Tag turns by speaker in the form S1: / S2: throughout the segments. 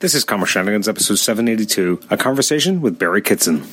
S1: This is Comic Shenanigans, episode 782, a conversation with Barry Kitson.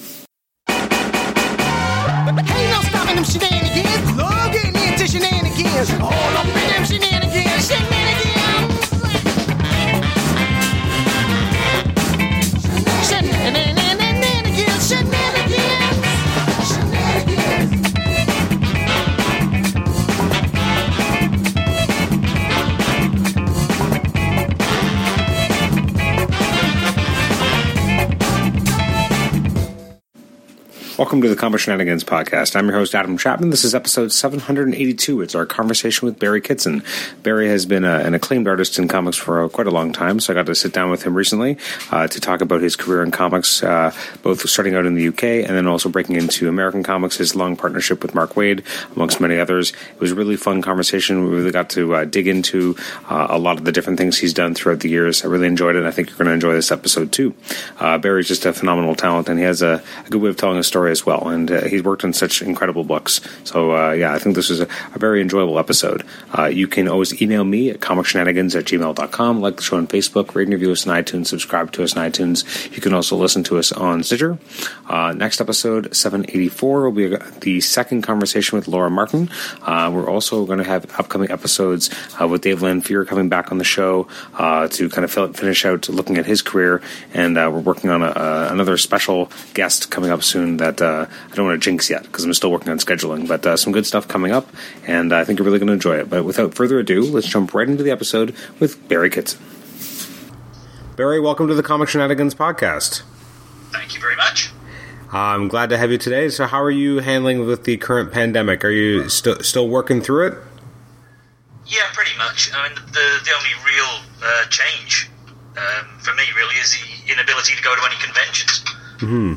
S1: Welcome to the Comic Shenanigans podcast. I'm your host, Adam Chapman. This is episode 782. It's our conversation with Barry Kitson. Barry has been a, an acclaimed artist in comics for uh, quite a long time, so I got to sit down with him recently uh, to talk about his career in comics, uh, both starting out in the UK and then also breaking into American comics, his long partnership with Mark Waid, amongst many others. It was a really fun conversation. We really got to uh, dig into uh, a lot of the different things he's done throughout the years. I really enjoyed it, and I think you're going to enjoy this episode too. Uh, Barry's just a phenomenal talent, and he has a, a good way of telling a story as well. And uh, he's worked on such incredible books. So, uh, yeah, I think this was a, a very enjoyable episode. Uh, you can always email me at comicshenanigans at gmail.com, like the show on Facebook, rate and review us on iTunes, subscribe to us on iTunes. You can also listen to us on Stitcher. Uh, next episode, 784, will be the second conversation with Laura Martin. Uh, we're also going to have upcoming episodes uh, with Dave Lanphear coming back on the show to kind of finish out looking at his career. And we're working on a, another special guest coming up soon that uh, I don't want to jinx yet because I'm still working on scheduling. But uh, some good stuff coming up, and I think you're really going to enjoy it. But without further ado, let's jump right into the episode with Barry Kitson. Barry, welcome to the Comic Shenanigans podcast.
S2: Thank you very much.
S1: I'm glad to have you today. So, how are you handling with the current pandemic? Are you st- still working through it?
S2: Yeah, pretty much. I mean, the the only real uh, change um, for me really is the inability to go to any conventions.
S1: hmm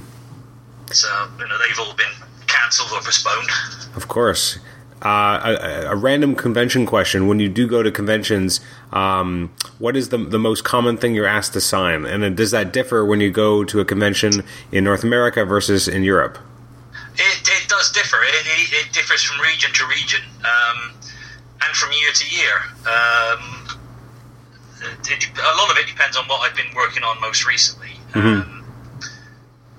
S2: So you know they've all been cancelled or postponed.
S1: Of course. Uh, a, a random convention question: When you do go to conventions, um, what is the the most common thing you're asked to sign, and then does that differ when you go to a convention in North America versus in Europe?
S2: It, it does differ. It, it, it differs from region to region um, and from year to year. Um, a lot of it depends on what I've been working on most recently. Um, I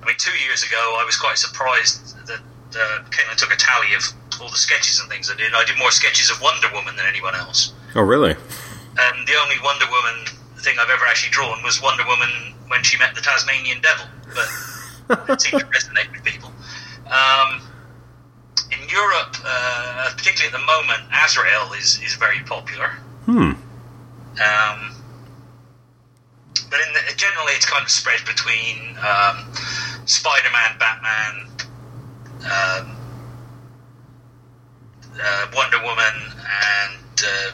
S2: mean, two years ago, I was quite surprised that uh, Caitlin took a tally of all the sketches and things I did. I did more sketches of Wonder Woman than anyone else.
S1: Oh, really?
S2: And the only Wonder Woman thing I've ever actually drawn was Wonder Woman when she met the Tasmanian Devil. But it seemed to resonate with people. Um, in Europe, uh, particularly at the moment, Azrael is, is very popular.
S1: Hmm.
S2: Um, but in the, generally, it's kind of spread between um, Spider-Man, Batman, um, uh, Wonder Woman, and uh,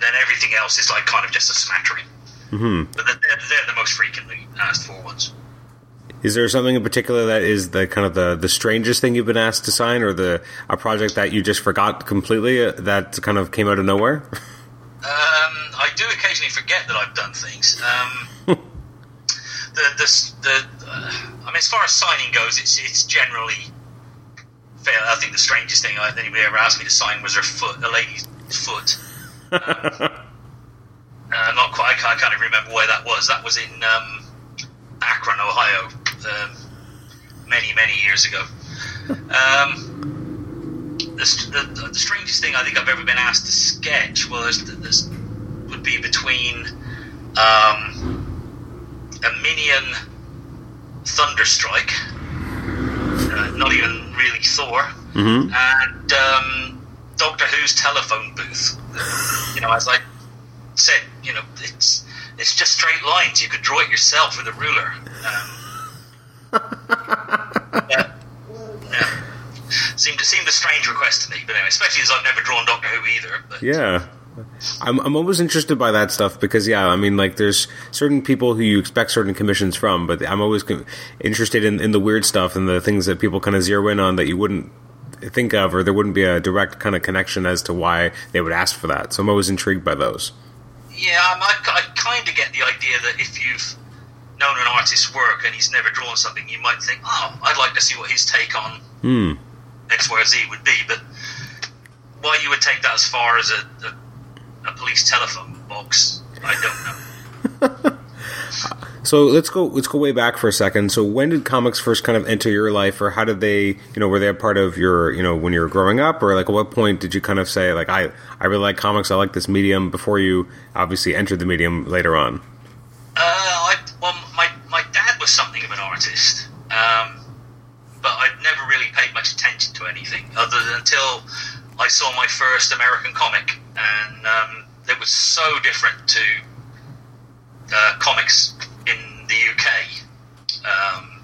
S2: then everything else is like kind of just a smattering.
S1: Hmm.
S2: But they're, they're the most frequently asked for ones.
S1: Is there something in particular that is the kind of the, the strangest thing you've been asked to sign, or the a project that you just forgot completely uh, that kind of came out of nowhere?
S2: Um, I do occasionally forget that I've done things. Um, the the, the uh, I mean, as far as signing goes, it's it's generally fair. I think the strangest thing I, anybody ever asked me to sign was her foot, a lady's foot. Um, uh, not quite. I can't, I can't even remember where that was. That was in um, Akron, Ohio, um, many many years ago. Um, the, the, the strangest thing I think I've ever been asked to sketch was this would be between um, a Minion Thunderstrike, uh, not even really Thor,
S1: mm-hmm.
S2: and um, Doctor Who's telephone booth. You know, as I said, you know, it's it's just straight lines. You could draw it yourself with a ruler. Um, yeah, yeah. Seemed to seemed a strange request to me, but anyway, especially as I've never drawn Doctor Who either. But,
S1: Yeah. I'm, I'm always interested by that stuff because, yeah, I mean, like, there's certain people who you expect certain commissions from, but I'm always interested in, in the weird stuff and the things that people kind of zero in on that you wouldn't think of, or there wouldn't be a direct kind of connection as to why they would ask for that. So I'm always intrigued by those.
S2: Yeah, I'm, I, I kind of get the idea that if you've known an artist's work and he's never drawn something, you might think, oh, I'd like to see what his take on
S1: Hmm.
S2: X, Y, or Z would be. But why you would take that as far as a, a, a police telephone box, I don't know.
S1: So let's go let's go way back for a second. So when did comics first kind of enter your life, or how did they, you know, were they a part of your, you know, when you were growing up, or like at what point did you kind of say like I I really like comics, I like this medium before you obviously entered the medium later on?
S2: Uh, I, well, my, my dad was something of an artist, um, but I'd never really paid much attention to anything other than until I saw my first American comic, and um, it was so different to uh, comics in the UK um,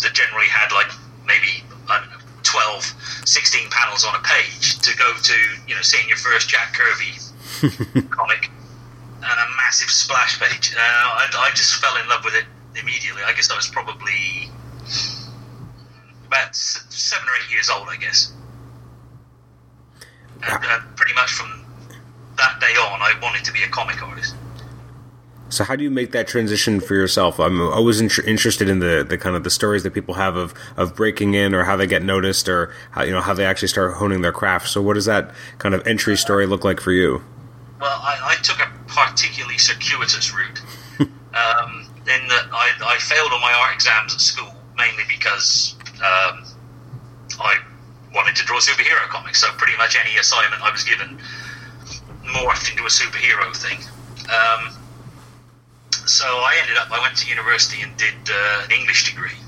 S2: that generally had like maybe I don't know 12, 16 panels on a page to go to you know seeing your first Jack Kirby comic and a massive splash page. Uh, I, I just fell in love with it immediately. I guess I was probably about seven or eight years old, I guess. And uh, pretty much from that day on, I wanted to be a comic artist.
S1: So how do you make that transition for yourself? I'm always in- interested in the, the kind of the stories that people have of, of breaking in or how they get noticed or how you know how they actually start honing their craft. So what does that kind of entry story look like for you?
S2: Well, I, I took a particularly circuitous route. um, in that I, I failed all my art exams at school mainly because um, I wanted to draw superhero comics. So pretty much any assignment I was given morphed into a superhero thing. Um, so I ended up. I went to university and did uh, an English degree,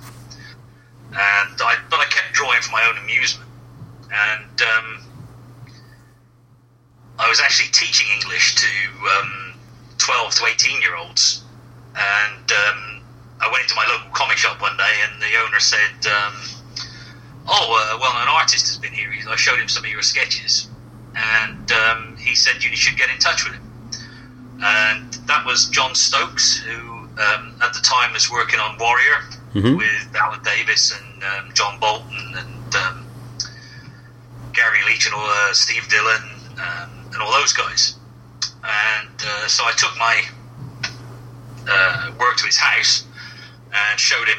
S2: and I but I kept drawing for my own amusement, and um, I was actually teaching English to um, 12 to 18 year olds. And um, I went into my local comic shop one day, and the owner said, um, Oh, uh, well, an artist has been here. I showed him some of your sketches. And um, he said, You should get in touch with him. And that was John Stokes, who um, at the time was working on Warrior
S1: Mhm.
S2: with Alan Davis and um, John Bolton and um, Gary Leach and all, uh, Steve Dillon um, and all those guys. And uh, so I took my uh, work to his house and showed him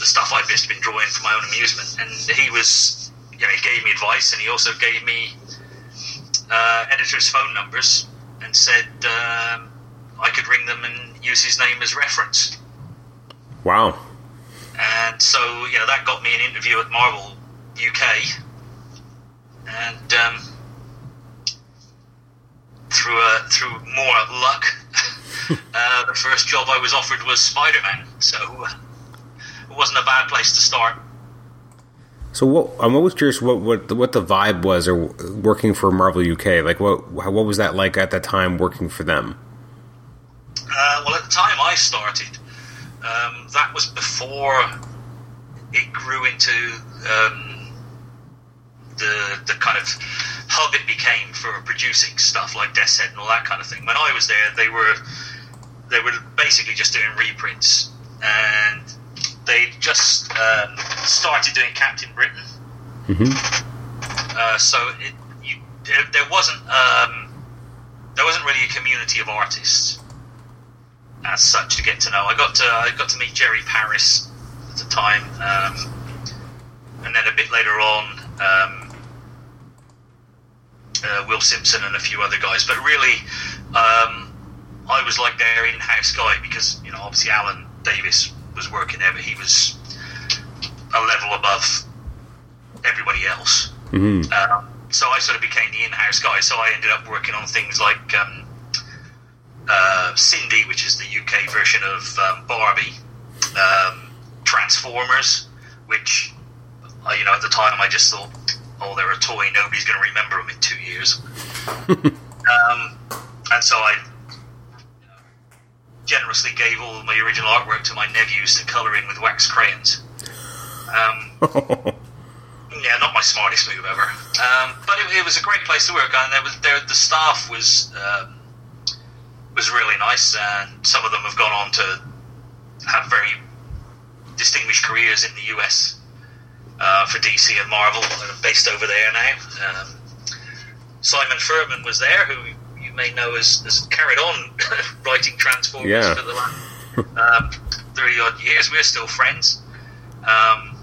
S2: the stuff I'd just been drawing for my own amusement. And he was, you know, he gave me advice and he also gave me uh, editors' phone numbers and said um, I could ring them and use his name as reference.
S1: Wow.
S2: And so, you know, that got me an interview at Marvel UK. And um, through a, through more luck, uh, the first job I was offered was Spider Man. So uh, it wasn't a bad place to start.
S1: So what I'm always curious what what the, what the vibe was or working for Marvel UK. Like what what was that like at that time working for them?
S2: Uh, well, at the time I started, um, that was before it grew into um, the the kind of hub it became for producing stuff like Death's Head and all that kind of thing. When I was there, they were they were basically just doing reprints, and they just um, started doing Captain Britain.
S1: Mm-hmm.
S2: Uh, so it, you, there, there wasn't um, there wasn't really a community of artists as such to get to know. I got to I got to meet Jerry Paris at the time, um, and then a bit later on, um, uh, Will Simpson and a few other guys. But really, um, I was like their in-house guy because you know obviously Alan Davis was working there, but he was a level above everybody else.
S1: Mm-hmm.
S2: Um, so I sort of became the in-house guy. So I ended up working on things like um, uh, Sindy, which is the UK version of um, Barbie, um, Transformers, which uh, you know at the time I just thought, oh, they're a toy. Nobody's going to remember them in two years. um, and so I generously gave all my original artwork to my nephews to colour in with wax crayons. Um, yeah, not my smartest move ever. Um, but it, it was a great place to work, and there was there, the staff was um, was really nice, and some of them have gone on to have very distinguished careers in the US uh, for DC and Marvel, uh, based over there now. Um, Simon Furman was there, who may know has, has carried on writing Transformers
S1: Yeah.
S2: for the last um, 30 odd years. We're still friends. Um,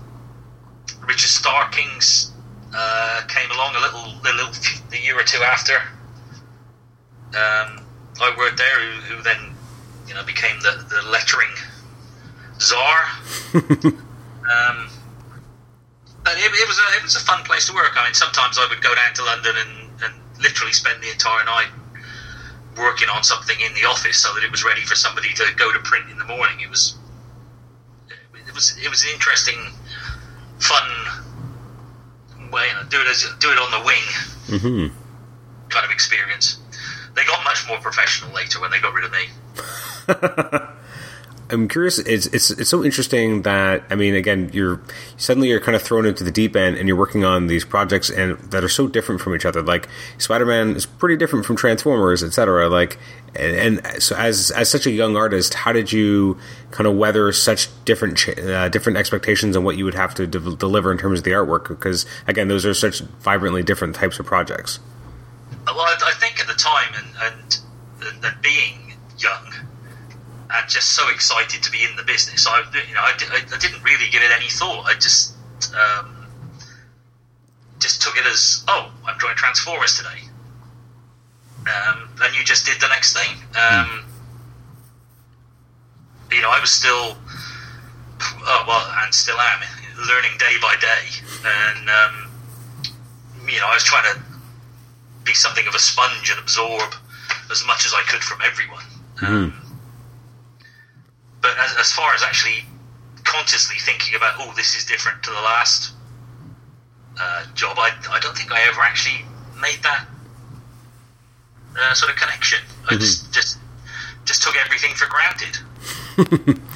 S2: Richard Starkings uh, came along a little, a little, a year or two after. Um, I worked there, who, who then, you know, became the, the lettering um, but it, it was a it was a fun place to work. I mean, sometimes I would go down to London and, and literally spend the entire night working on something in the office so that it was ready for somebody to go to print in the morning. It was it was it was an interesting, fun way. You know, do it as do it on the wing
S1: Mm-hmm.
S2: kind of experience. They got much more professional later when they got rid of me.
S1: I'm curious. It's it's it's so interesting that I mean, again, you're suddenly you're kind of thrown into the deep end, and you're working on these projects and that are so different from each other. Like Spider-Man is pretty different from Transformers, etc. Like, and, and so as as such a young artist, how did you kind of weather such different uh, different expectations on what you would have to de- deliver in terms of the artwork? Because again, those are such vibrantly different types of projects.
S2: Well, I, I think at the time, and and and being young and just so excited to be in the business, I you know I, I, didn't really give it any thought. I just um, just took it as oh, I'm drawing Transformers today, um, and you just did the next thing. Um, You know, I was still oh well, and still am learning day by day, and um, you know, I was trying to be something of a sponge and absorb as much as I could from everyone. Um, but as, as far as actually consciously thinking about, oh, this is different to the last uh, job, I, I don't think I ever actually made that uh, sort of connection. I just, just just took everything for granted.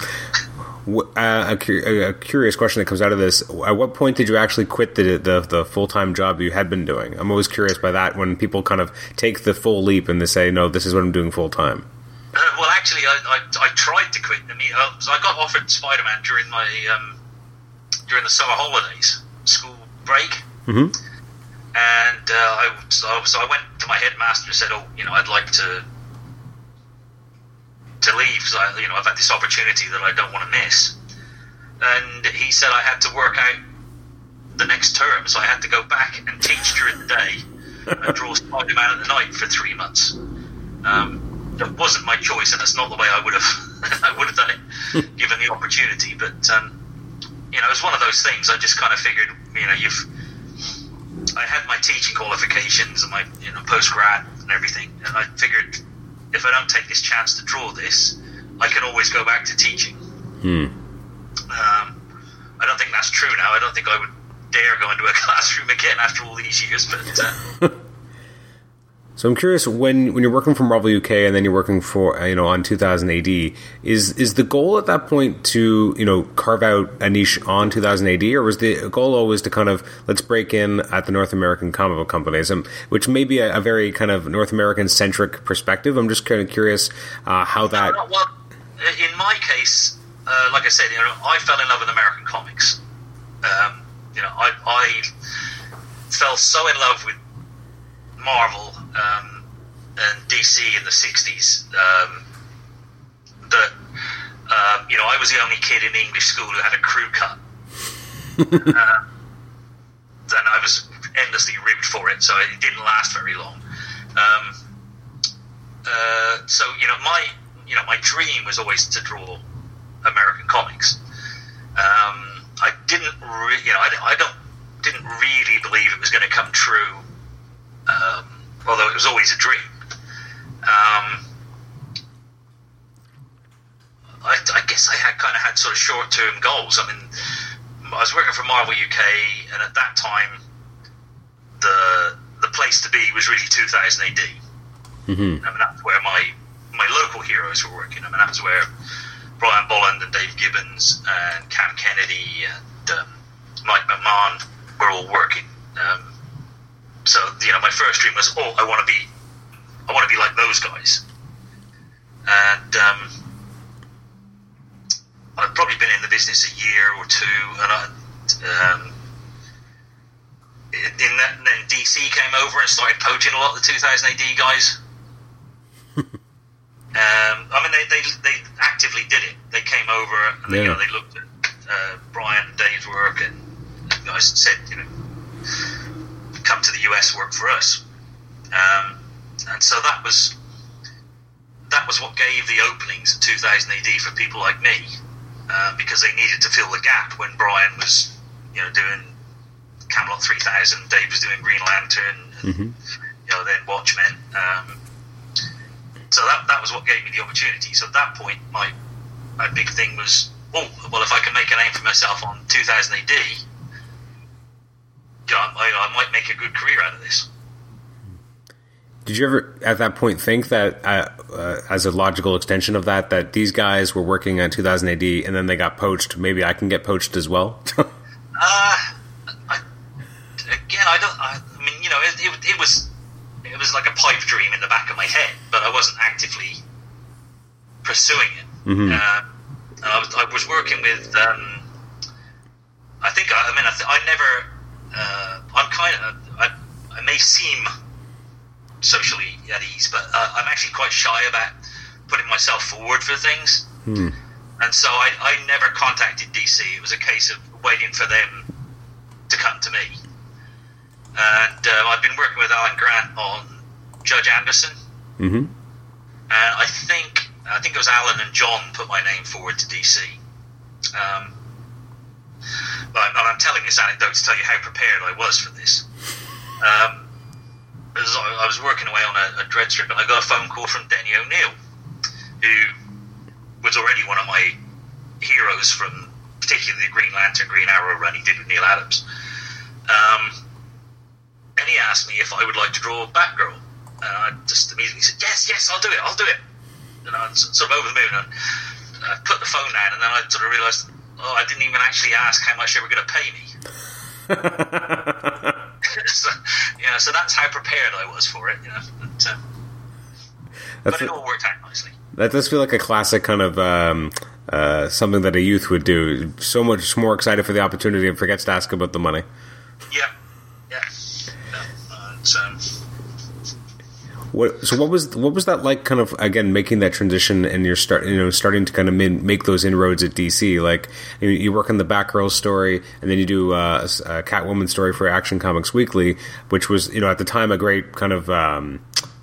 S1: Uh, a, cu- a a curious question that comes out of this: At what point did you actually quit the the, the full time job you had been doing? I'm always curious by that when people kind of take the full leap and they say, "No, this is what I'm doing full time."
S2: Uh, well, actually, I, I, I tried to quit. I mean, uh, so I got offered Spider Man during my um, during the summer holidays, school break,
S1: Mm-hmm.
S2: and uh, I so, so I went to my headmaster and said, "Oh, you know, I'd like to to leave because I, you know, I've had this opportunity that I don't want to miss." And he said I had to work out the next term, so I had to go back and teach during the day and draw Spider Man at the night for three months. Um, it wasn't my choice, and that's not the way I would have I would have done it given the opportunity. But um, you know, it's one of those things. I just kind of figured, you know, you've I had my teaching qualifications and my you know post grad and everything, and I figured if I don't take this chance to draw this, I can always go back to teaching.
S1: Hmm.
S2: Um, I don't think that's true now. I don't think I would dare go into a classroom again after all these years. But uh,
S1: So I'm curious when when you're working for Marvel UK and then you're working for uh, you know on 2000 AD is is the goal at that point to you know carve out a niche on 2000 AD or was the goal always to kind of let's break in at the North American comic book companies um, which may be a, a very kind of North American centric perspective. I'm just kind of curious uh, how that.
S2: No, well, in my case, uh, like I said, you know, I fell in love with American comics. Um, you know, I, I fell so in love with Marvel um, and DC in the '60s um, that um, you know I was the only kid in English school who had a crew cut. uh, and I was endlessly ribbed for it, so it didn't last very long. Um, uh, so you know my you know my dream was always to draw American comics. Um, I didn't re- you know I, I don't didn't really believe it was going to come true, um, although it was always a dream. Um, I, I guess I had kind of had sort of short term goals. I mean, I was working for Marvel UK, and at that time, the the place to be was really 2000 AD.
S1: Mhm.
S2: I mean, that's where my my local heroes were working. I mean, that's where Brian Bolland and Dave Gibbons and Cam Kennedy and um, Mike McMahon were all working. Um, so you know, my first dream was, oh, I want to be, I want to be like those guys. And um, I'd probably been in the business a year or two, and I. Um, in that, and then DC came over and started poaching a lot of the 2000 AD guys. Um, I mean, they, they they actively did it. They came over and they, you know they looked at uh, Brian and Dave's work and, and guys said, you know, come to the US, work for us. Um, and so that was that was what gave the openings in 2000 AD for people like me. uh, because they needed to fill the gap when Brian was, you know, doing Camelot 3000, Dave was doing Green Lantern, and, you know, then Watchmen. Um, so that that was what gave me the opportunity. So at that point, my my big thing was, oh, well, if I can make a name for myself on 2000 AD, you know, I, I might make a good career out of this.
S1: Did you ever, at that point, think that, uh, uh, as a logical extension of that, that these guys were working on 2000 AD and then they got poached? Maybe I can get poached as well.
S2: Uh, I, again, I don't. I, I mean, you know, it, it, it was it was like a pipe dream in the back of my head, but I wasn't actively pursuing it.
S1: Mhm.
S2: Uh, I was, I was working with. Um, I think. I, I mean, I, th- I never. Uh, I'm kind of. I, I may seem socially at ease, but uh, I'm actually quite shy about putting myself forward for things.
S1: Hmm.
S2: And so I, I never contacted DC. It was a case of waiting for them to come to me. And uh, I've been working with Alan Grant on Judge Anderson,
S1: hmm
S2: and I think I think it was Alan and John put my name forward to DC. Um, I'm, and I'm telling this anecdote to tell you how prepared I was for this. Um, I was working away on a, a Dredd strip, and I got a phone call from Denny O'Neil, who was already one of my heroes from particularly the Green Lantern, Green Arrow run he did with Neal Adams. Um, and he asked me if I would like to draw Batgirl. And I just immediately said, yes, yes, I'll do it, I'll do it. And I was sort of over the moon. And I put the phone down, and then I sort of realised, oh, I didn't even actually ask how much they were going to pay me. so, yeah, so that's how prepared I was for it. You know, but, uh,
S1: That's
S2: but it all worked out nicely.
S1: That does feel like a classic kind of um, uh, something that a youth would do. So much more excited for the opportunity and forgets to ask about the money.
S2: Yeah. yeah. Uh, it's, um,
S1: What, so what was what was that like? Kind of again making that transition and you're start you know starting to kind of min, make those inroads at DC. Like you, you work on the Batgirl story and then you do uh, a Catwoman story for Action Comics Weekly, which was you know at the time a great kind of. Um,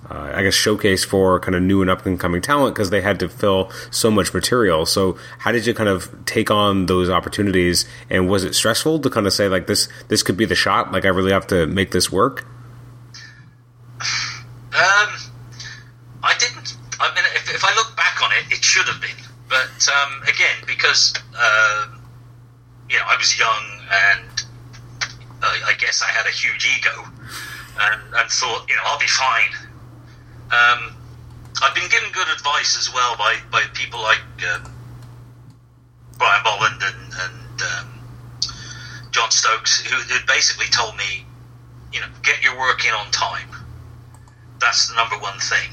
S1: uh, I guess showcase for kind of new and up and coming talent because they had to fill so much material. So how did you kind of take on those opportunities? And was it stressful to kind of say like this this could be the shot? Like I really have to make this work.
S2: Um, I didn't. I mean, if, if I look back on it, it should have been. But um, again, because um you know I was young and uh, I guess I had a huge ego and, and thought, you know, I'll be fine. Um, I've been given good advice as well by, by people like um, Brian Bolland and, and um, John Stokes, who, who basically told me, you know, get your work in on time. That's the number one thing.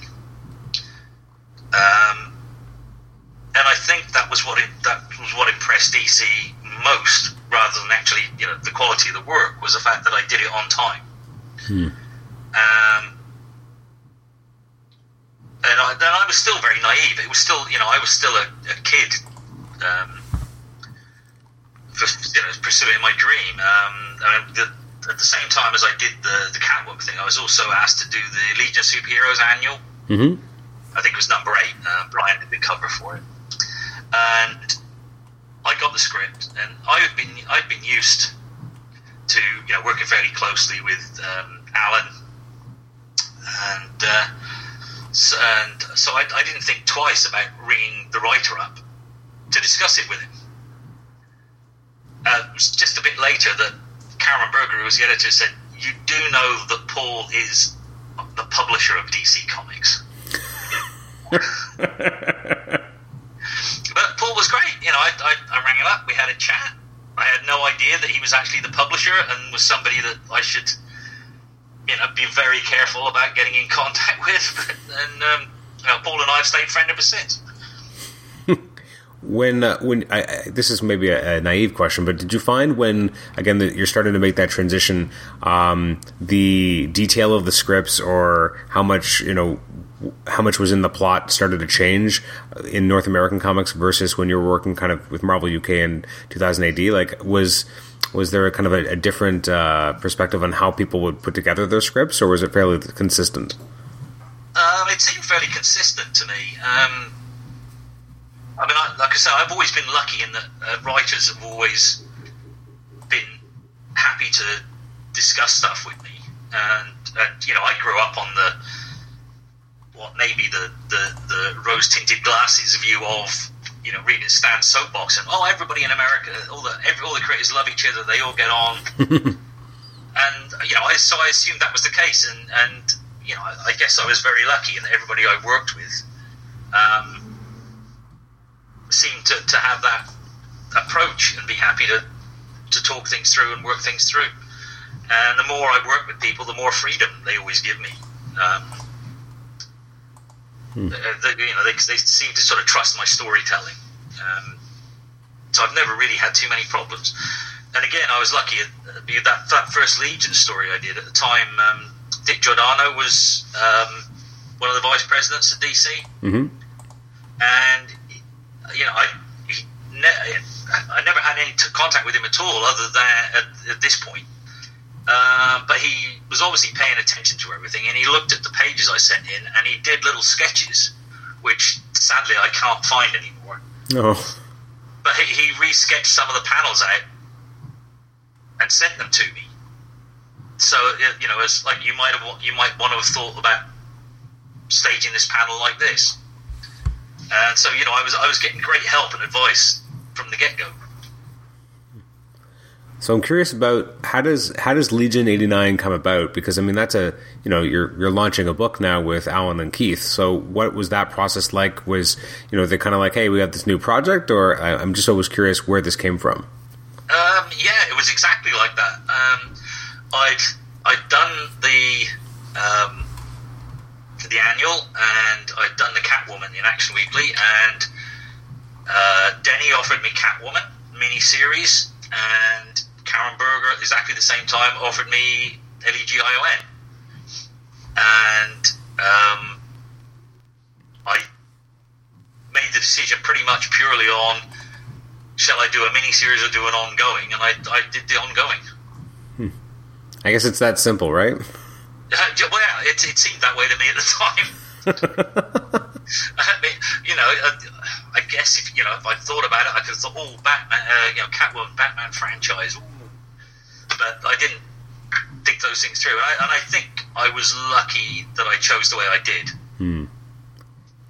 S2: Um, and I think that was what it, that was what impressed DC most, rather than actually, you know, the quality of the work was the fact that I did it on time. Um, and I, then I was still very naive. It was still, you know, I was still a, a kid, um, for, you know, pursuing my dream. Um, I mean, the, at the same time as I did the the Catwoman thing, I was also asked to do the Legion of Superheroes annual.
S1: Mm-hmm.
S2: I think it was number eight. Uh, Brian did the cover for it, and I got the script, and I've been I've been used to you know working fairly closely with um, Alan, and uh, so, and so I, I didn't think twice about ringing the writer up to discuss it with him. Uh, it was just a bit later that Karen Berger, who was the editor, said, "You do know that Paul is the publisher of DC Comics." But Paul was great. You know, I, I, I rang him up. We had a chat. I had no idea that he was actually the publisher and was somebody that I should, you know, be very careful about getting in contact with. and um, you know, Paul and I have stayed friends ever since.
S1: When uh, when I, I, this is maybe a, a naive question, but did you find when again that you're starting to make that transition, um, the detail of the scripts or how much you know how much was in the plot started to change in North American comics versus when you were working kind of with Marvel UK in 2000 AD? Like was was there a kind of a, a different uh, perspective on how people would put together their scripts, or was it fairly consistent?
S2: Um, it seemed fairly consistent to me. Um, I mean, I, like I said, I've always been lucky in that uh, writers have always been happy to discuss stuff with me, and, and you know, I grew up on the what maybe the the, the rose tinted glasses view of you know reading Stan's soapbox and oh everybody in America all the every, all the creators love each other they all get on. And you know I so I assumed that was the case and and you know I, I guess I was very lucky in that everybody I worked with um, seemed to, to have that approach and be happy to to talk things through and work things through and the more I work with people the more freedom they always give me um, uh, they, you know, they, they seem to sort of trust my storytelling. Um, so I've never really had too many problems. And again, I was lucky at, at that, that first Legion story I did at the time. Um, Dick Giordano was um, one of the vice presidents at DC,
S1: Mm-hmm.
S2: and you know, I ne- I never had any t- contact with him at all, other than at, at this point. Uh, but he was obviously paying attention to everything, and he looked at the pages I sent in, and he did little sketches, which sadly I can't find anymore.
S1: Oh,
S2: But he, he re-sketched some of the panels out and sent them to me. So you know, it's like you might have you might want to have thought about staging this panel like this. And so you know, I was I was getting great help and advice from the get go.
S1: so I'm curious about how does how does Legion eighty nine come about? Because I mean that's a you know you're you're launching a book now with Alan and Keith. So what was that process like? Was you know they kind of like hey we have this new project, or I, I'm just always curious where this came from.
S2: Um, yeah, it was exactly like that. Um, I'd I'd done the um, the annual, and I'd done the Catwoman in Action Weekly, and uh, Denny offered me Catwoman mini series, and Karen Berger at exactly the same time offered me L E G I O N, and um, I made the decision pretty much purely on shall I do a mini series or do an ongoing? And I, I did the ongoing.
S1: I guess it's that simple, right?
S2: Well, it, it seemed that way to me at the time. I mean, you know, uh, I guess if you know, if I thought about it, I could have thought, oh, Batman, uh, you know, Catwoman, Batman franchise. Ooh. But I didn't think those things through, and I, and I think I was lucky that I chose the way I did.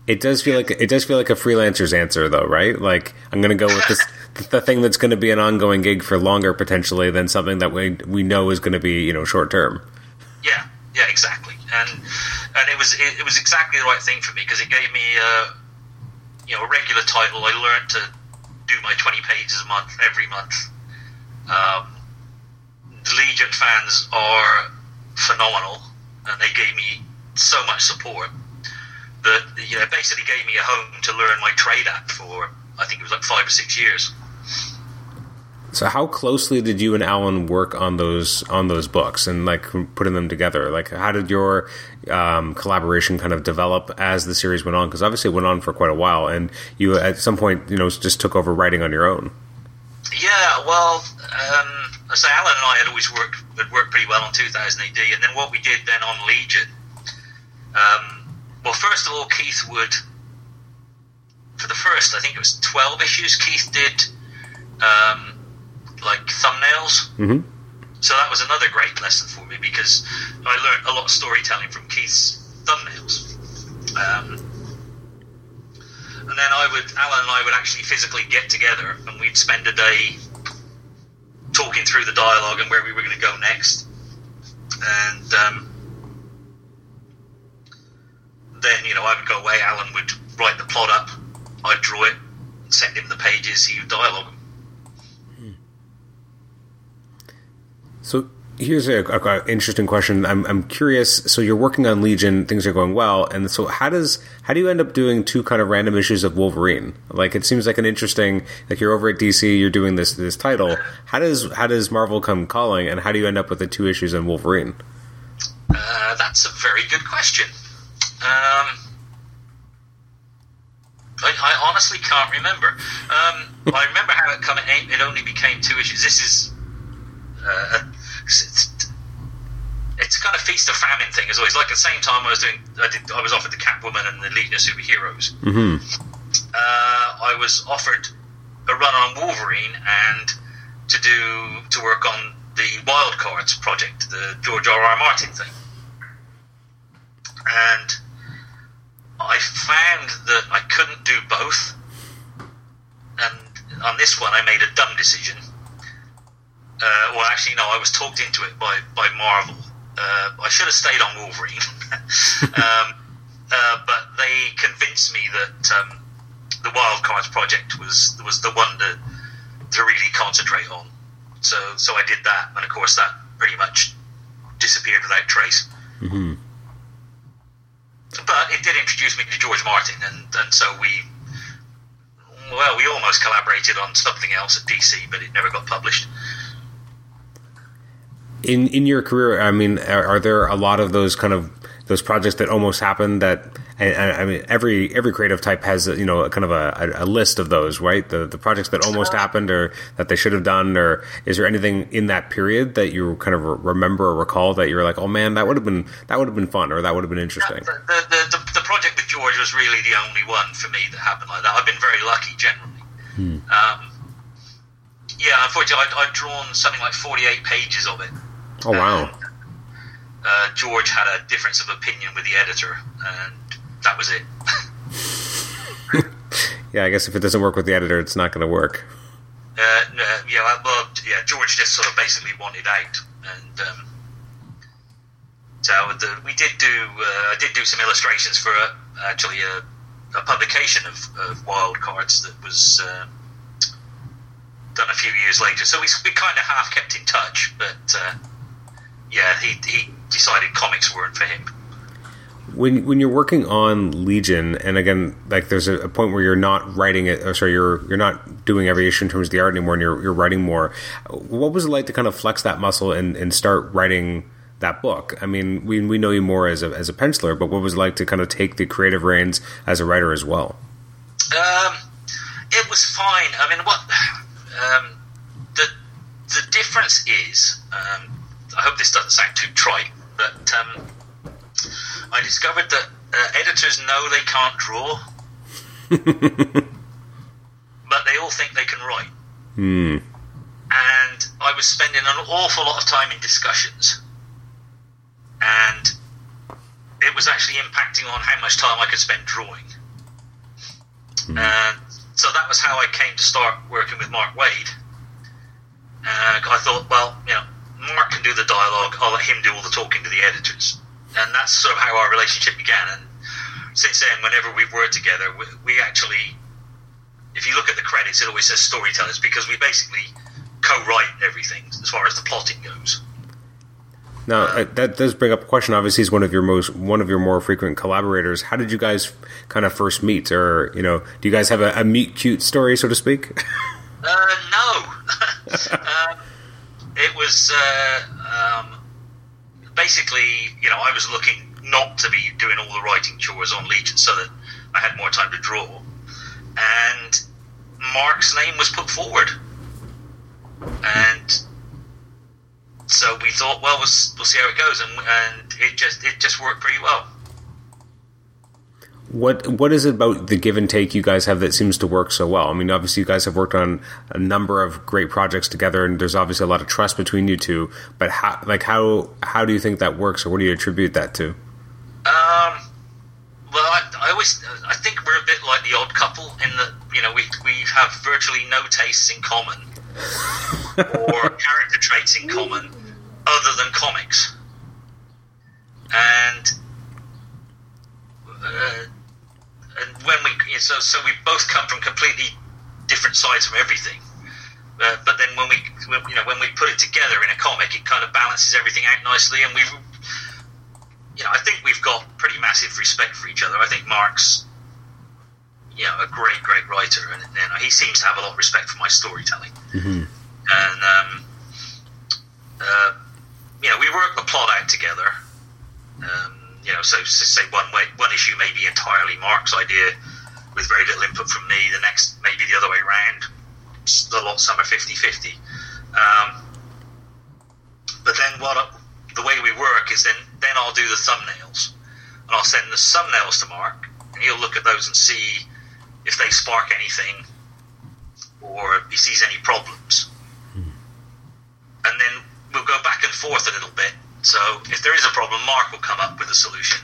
S1: It does feel like it does feel like a freelancer's answer, though, right? Like I'm going to go with this the thing that's going to be an ongoing gig for longer potentially than something that we we know is going to be you know short term.
S2: Yeah, yeah, exactly. And and it was it, it was exactly the right thing for me because it gave me uh, you know a regular title. I learned to do my twenty pages a month every month. Um, the Legion fans are phenomenal, and they gave me so much support that you know basically gave me a home to learn my trade at for I think it was like five or six years.
S1: So how closely did you and Alan work on those on those books and like putting them together? Like how did your um, collaboration kind of develop as the series went on? Because obviously it went on for quite a while, and you at some point you know just took over writing on your own.
S2: Yeah, well, um, so Alan and I had always worked had worked pretty well on 2000 AD, and then what we did then on Legion. Um, well, first of all, Keith would for the first, I think it was 12 issues. Keith did um, like thumbnails.
S1: Mm-hmm.
S2: So that was another great lesson for me because I learned a lot of storytelling from Keith's thumbnails. Um, and then I would, Alan and I would actually physically get together and we'd spend a day talking through the dialogue and where we were going to go next. And um, then, you know, I would go away, Alan would write the plot up, I'd draw it, send him the pages, he would dialogue
S1: So here's a, a- a interesting question. I'm, I'm curious. So you're working on Legion, things are going well, and so how does how do you end up doing two kind of random issues of Wolverine? Like it seems like an interesting. Like you're over at DC, you're doing this this title. How does how does Marvel come calling, and how do you end up with the two issues on Wolverine?
S2: Uh, that's a very good question. Um, I, I honestly can't remember. Um, I remember how it come. It, it only became two issues. This is. Uh, it's, it's kind of feast or famine thing as always. Like at the same time, I was doing. I, did, I was offered the Catwoman and the Legion of Superheroes.
S1: Mm-hmm.
S2: Uh, I was offered a run on Wolverine and to do to work on the Wild Cards project, the George R. R. Martin thing, and I found that I couldn't do both. And on this one, I made a dumb decision. Uh, well, actually, no, I was talked into it by by Marvel. Uh, I should have stayed on Wolverine, um, uh, but they convinced me that um, the Wild Cards project was was the one to to really concentrate on. So so I did that, and of course that pretty much disappeared without trace.
S1: Mm-hmm.
S2: But it did introduce me to George Martin, and, and so we well we almost collaborated on something else at DC, but it never got published.
S1: In in your career, I mean, are, are there a lot of those kind of those projects that almost happened that and, and, I mean every every creative type has you know a kind of a, a, list of those right? The the projects that almost happened or that they should have done or is there anything in that period that you kind of remember or recall that you're like oh man that would have been that would have been fun or that would have been interesting?
S2: The, the, the, the, project with George was really the only one for me that happened like that. I've been very lucky generally. Hmm. um, yeah unfortunately I'd, I'd, drawn something like 48 pages of it
S1: oh wow
S2: uh, George had a difference of opinion with the editor, and that was it.
S1: yeah, I guess if it doesn't work with the editor, it's not going to work.
S2: Uh, yeah, well, yeah, George just sort of basically wanted out, and um, so the, we did do. Uh, I did do some illustrations for a, actually a, a publication of, of, Wild Cards that was uh, done a few years later. So we, we kind of half kept in touch, but uh, yeah, he he decided comics weren't for him.
S1: When when you're working on Legion, and again, like there's a, a point where you're not writing it, or sorry, you're you're not doing every issue in terms of the art anymore, and you're you're writing more. What was it like to kind of flex that muscle and, and start writing that book? I mean, we we know you more as a as a penciler, but what was it like to kind of take the creative reins as a writer as well?
S2: Um, it was fine. I mean, what um, the the difference is. Um, I hope this doesn't sound too trite, but um, I discovered that uh, editors know they can't draw, but they all think they can write.
S1: Hmm.
S2: And I was spending an awful lot of time in discussions, and it was actually impacting on how much time I could spend drawing. Mm. And so that was how I came to start working with Mark Waid. Uh, I thought, well, you know, Mark can do the dialogue. I'll let him do all the talking to the editors, and that's sort of how our relationship began. And since then, whenever we've worked together, we, we actually, if you look at the credits, it always says storytellers because we basically co-write everything as far as the plotting goes.
S1: Now that does bring up a question. Obviously, he's one of your most one of your more frequent collaborators. How did you guys kind of first meet, or you know, do you guys have a, a meet cute story, so to speak?
S2: Uh, no. um, it was uh, um, basically, you know, I was looking not to be doing all the writing chores on Legion so that I had more time to draw. And Mark's name was put forward. And so we thought, well, we'll, we'll see how it goes. And, and it just it just worked pretty well.
S1: What what is it about the give and take you guys have that seems to work so well? I mean, obviously you guys have worked on a number of great projects together, and there's obviously a lot of trust between you two. But how like how how do you think that works, or what do you attribute that to?
S2: Um, well, I, I always I think we're a bit like the odd couple in that you know we we have virtually no tastes in common or character traits in common other than comics, and. Uh, and when we so so we both come from completely different sides from everything. Uh, but then when we you know when we put it together in a comic, it kind of balances everything out nicely, and we've you know I think we've got pretty massive respect for each other. I think Mark's you know a great great writer, and, and he seems to have a lot of respect for my storytelling.
S1: Mm-hmm.
S2: And um, uh, you know we work the plot out together. Um, you know, so, so say one way, one issue may be entirely Mark's idea with very little input from me. The next maybe the other way around. The lot some are 50-50. Um, but then what the way we work is then then I'll do the thumbnails and I'll send the thumbnails to Mark and he'll look at those and see if they spark anything or if he sees any problems. And then we'll go back and forth a little bit. So if there is a problem, Mark will come up with a solution,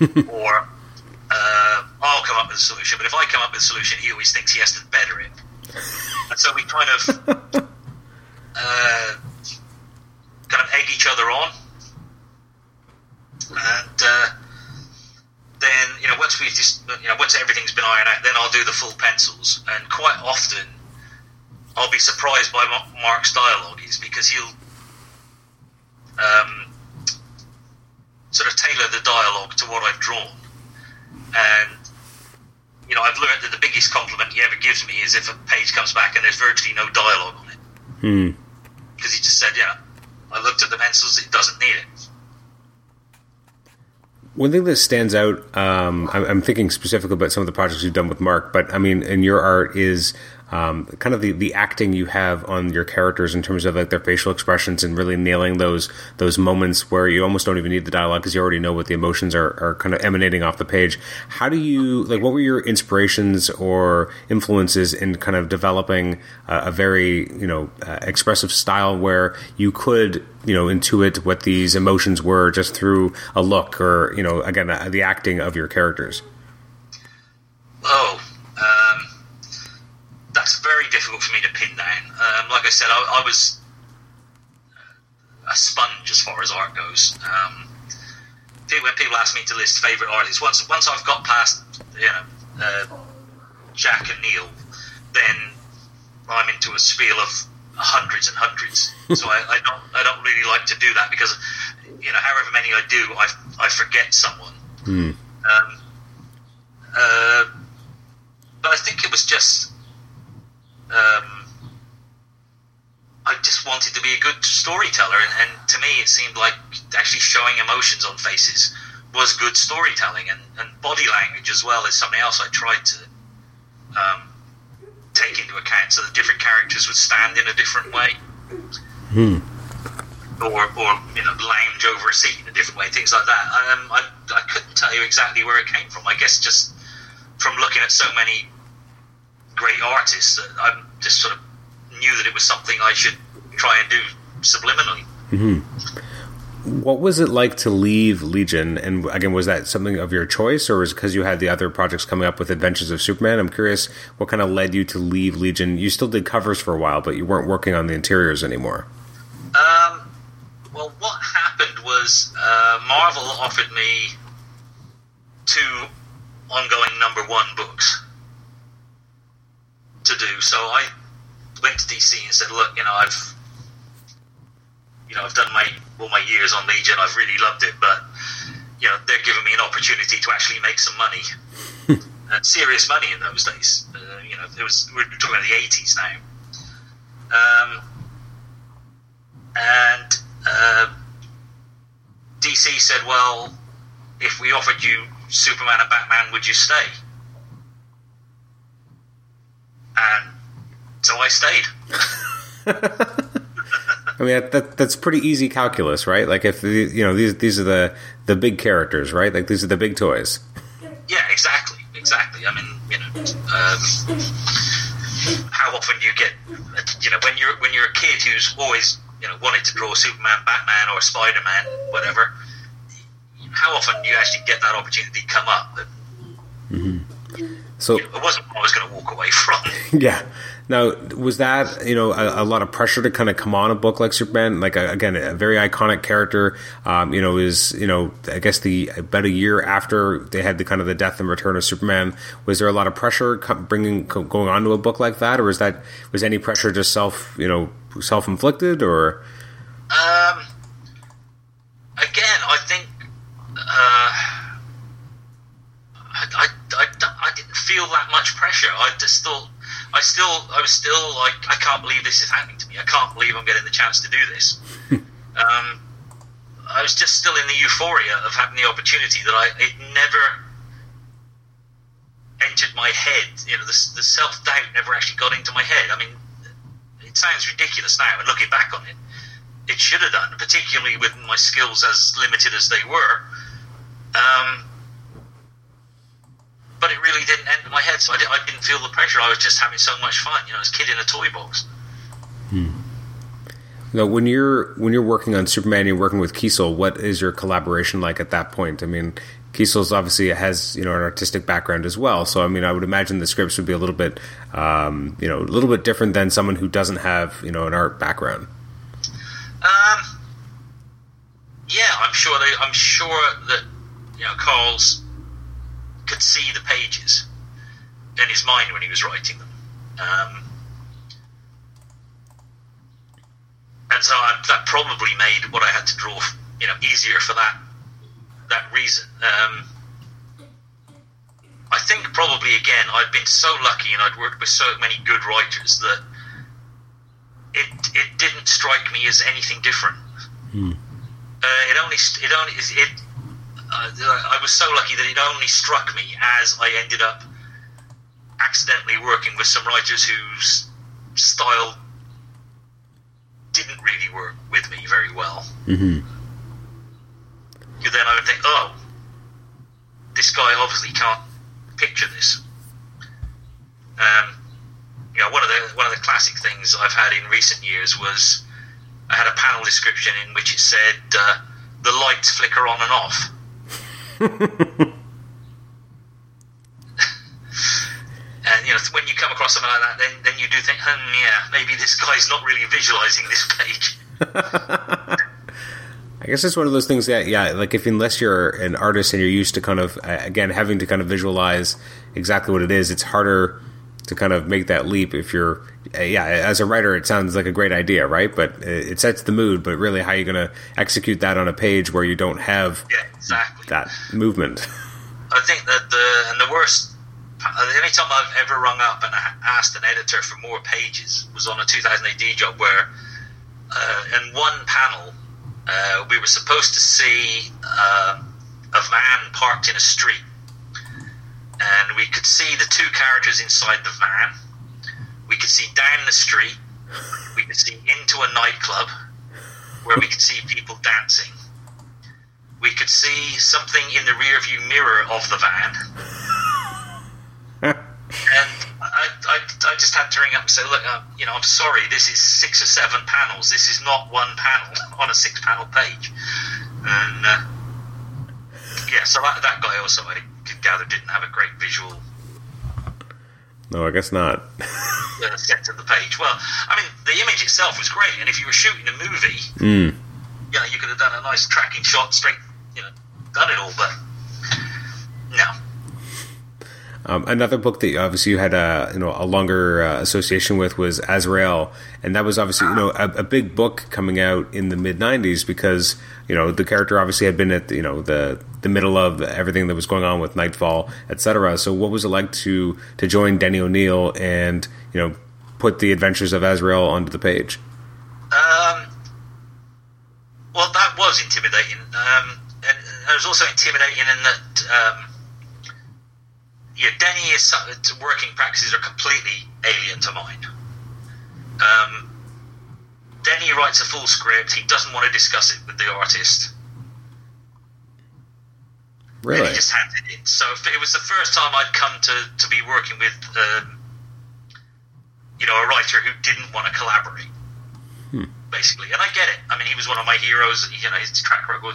S2: or uh, I'll come up with a solution. But if I come up with a solution, he always thinks he has to better it. And so we kind of uh, kind of egg each other on, and uh, then you know once we've just you know once everything's been ironed out, then I'll do the full pencils. And quite often, I'll be surprised by Mark's dialogue is because he'll um, sort of tailor the dialogue to what I've drawn, and you know, I've learned that the biggest compliment he ever gives me is if a page comes back and there's virtually no dialogue on it.
S1: Hmm.
S2: Because he just said, yeah, I looked at the pencils, it doesn't need it.
S1: One thing that stands out, um, I'm, I'm thinking specifically about some of the projects you've done with Mark, but I mean, in your art is um, kind of the, the acting you have on your characters in terms of like their facial expressions and really nailing those those moments where you almost don't even need the dialogue because you already know what the emotions are, are kind of emanating off the page. How do you like? What were your inspirations or influences in kind of developing a, a very you know uh, expressive style where you could you know intuit what these emotions were just through a look or you know again uh, the acting of your characters?
S2: Oh, that's very difficult for me to pin down. Um, like I said, I, I was a sponge as far as art goes. Um, when people ask me to list favourite artists, once once I've got past you know uh, Jack and Neal, then I'm into a spiel of hundreds and hundreds. so I, I don't I don't really like to do that because you know however many I do, I I forget someone.
S1: Hmm.
S2: Um, uh, but I think it was just um, I just wanted to be a good storyteller, and, and to me, it seemed like actually showing emotions on faces was good storytelling, and, and body language as well is something else I tried to um, take into account, so the different characters would stand in a different way, or or you know lounge over a seat in a different way, things like that. Um, I I couldn't tell you exactly where it came from. I guess just from looking at so many great artists that I just sort of knew that it was something I should try and do subliminally.
S1: What was it like to leave Legion? And again, was that something of your choice, or was it because you had the other projects coming up with Adventures of Superman? I'm curious what kind of led you to leave Legion. You still did covers for a while, but you weren't working on the interiors anymore.
S2: Um, well, what happened was uh, Marvel offered me two ongoing number one books to do. So I went to DC and said, "Look, you know, I've you know I've done my all my years on Legion. I've really loved it, but you know they're giving me an opportunity to actually make some money, and serious money in those days. Uh, you know, it was we're talking about the eighties now." Um, and uh, DC said, "Well, if we offered you Superman and Batman, would you stay?" And so I stayed.
S1: I mean, that, that, that's pretty easy calculus, right? Like if the, you know these these are the the big characters, right? Like these are the big toys.
S2: Yeah, exactly, exactly. I mean, you know, um, how often do you get, you know, when you're when you're a kid who's always you know wanted to draw Superman, Batman, or Spider Man, whatever. How often do you actually get that opportunity come up?
S1: So
S2: It wasn't what I was going to walk away from.
S1: yeah. Now, was that you know a, a lot of pressure to kind of come on a book like Superman? Like a, again, a very iconic character. Um, you know, is you know I guess the about a year after they had the kind of the death and return of Superman. Was there a lot of pressure bringing going on to a book like that, or was that was any pressure just self you know self inflicted or?
S2: Um, again, I think uh, I, I, I, I didn't feel that much pressure. I just thought I still I was still like I can't believe this is happening to me. I can't believe I'm getting the chance to do this. um, I was just still in the euphoria of having the opportunity that I it never entered my head. You know, the, the self doubt never actually got into my head. I mean, it sounds ridiculous now, and looking back on it, it should have done, particularly with my skills as limited as they were. Um, but it really didn't enter my head, so I, di- I didn't feel the pressure. I was just having so much fun, you know, as a kid in a toy box.
S1: Now, when you're when you're working on Superman, you're working with Kesel. What is your collaboration like at that point? I mean, Kesel's obviously has you know an artistic background as well, so I mean, I would imagine the scripts would be a little bit um, you know a little bit different than someone who doesn't have you know an art background.
S2: Um, yeah, I'm sure. They, I'm sure that you know Karl's could see the pages in his mind when he was writing them, um, and so I, that probably made what I had to draw, you know, easier for that that reason. Um, I think probably again I'd been so lucky and I'd worked with so many good writers that it it didn't strike me as anything different. Uh, it only it only it. Uh, I was so lucky that it only struck me as I ended up accidentally working with some writers whose style didn't really work with me very well.
S1: Mm-hmm.
S2: Then I would think, oh, this guy obviously can't picture this. Um, you know, one of the one of the classic things I've had in recent years was I had a panel description in which it said uh, the lights flicker on and off. and you know, when you come across something like that, then then you do think, hmm, yeah, maybe this guy's not really visualizing this page.
S1: I guess it's one of those things that, yeah, like if unless you're an artist and you're used to kind of uh, again having to kind of visualize exactly what it is, it's harder to kind of make that leap. If you're, uh, yeah, as a writer, it sounds like a great idea, right? But it sets the mood. But really, how are you going to execute that on a page where you don't have
S2: Yeah, exactly.
S1: that movement?
S2: I think that the and the worst. The only time I've ever rung up and asked an editor for more pages was on a 2000 AD job where, uh, in one panel, uh, we were supposed to see uh, a van parked in a street, and we could see the two characters inside the van. We could see down the street. We could see into a nightclub where we could see people dancing we could see something in the rear view mirror of the van. and I, I, I just had to ring up and say, look, uh, you know, I'm sorry, this is six or seven panels. This is not one panel on a six panel page. And uh, yeah, so that, that guy also, could gather, didn't have a great visual
S1: No, I guess not.
S2: uh, set of the page. Well, I mean, the image itself was great, and if you were shooting a movie,
S1: Mm.
S2: you know, you could have done a nice tracking shot, straight, you know, done it all, but no.
S1: Um, another book that obviously you had a you know a longer uh, association with was Azrael, and that was obviously you know a, a big book coming out in the mid '90s because you know the character obviously had been at you know the the middle of everything that was going on with Knightfall, etc. So what was it like to to join Denny O'Neil and you know put the adventures of Azrael onto the page?
S2: Um, well, that was intimidating, um, and it was also intimidating in that, um, yeah, Denny is working practices are completely alien to mine. Um, Denny writes a full script. He doesn't want to discuss it with the artist. and
S1: Really?
S2: he just hands it. So if it was the first time I'd come to, to be working with, um, you know, a writer who didn't want to collaborate, basically. And I get it. I mean, he was one of my heroes. You know, his track record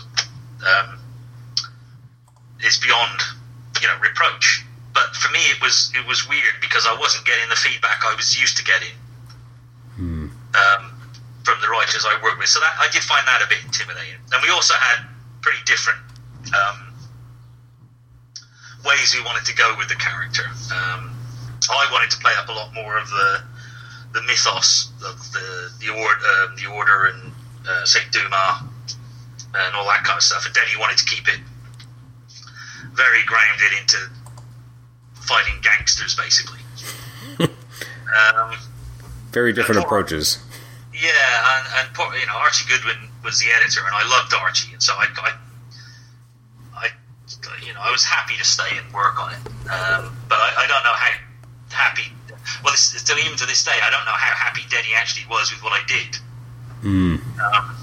S2: um, is beyond, you know, reproach. But for me, it was it was weird because I wasn't getting the feedback I was used to getting um, from the writers I worked with. So that I did find that a bit intimidating. And we also had pretty different. Um, ways we wanted to go with the character. Um, I wanted to play up a lot more of the the mythos of the the order, um, the order, and uh, Saint Dumas, and all that kind of stuff. And Denny wanted to keep it very grounded into fighting gangsters, basically. um,
S1: Very different approaches.
S2: yeah, and, and poor- you know Archie Goodwin was the editor, and I loved Archie, and so I, I, I you know, I was happy to stay and work on it. Um, but I, I don't know how happy. Well, this, still even to this day, I don't know how happy Denny actually was with what I did.
S1: Mm.
S2: Um,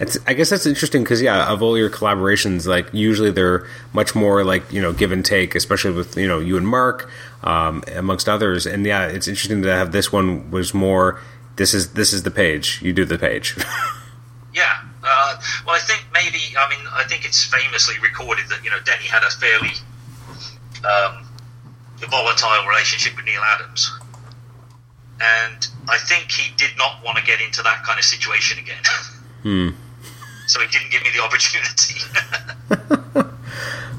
S1: It's, I guess that's interesting because yeah, of all your collaborations, like usually they're much more like you know give and take, especially with you know you and Mark, um, amongst others. And yeah, it's interesting to have this one was more. This is this is the page. You do the page.
S2: Yeah. Uh, well, I think maybe. I mean, I think it's famously recorded that you know Denny had a fairly um, volatile relationship with Neal Adams, and I think he did not want to get into that kind of situation again.
S1: Hmm.
S2: So he didn't give me the opportunity.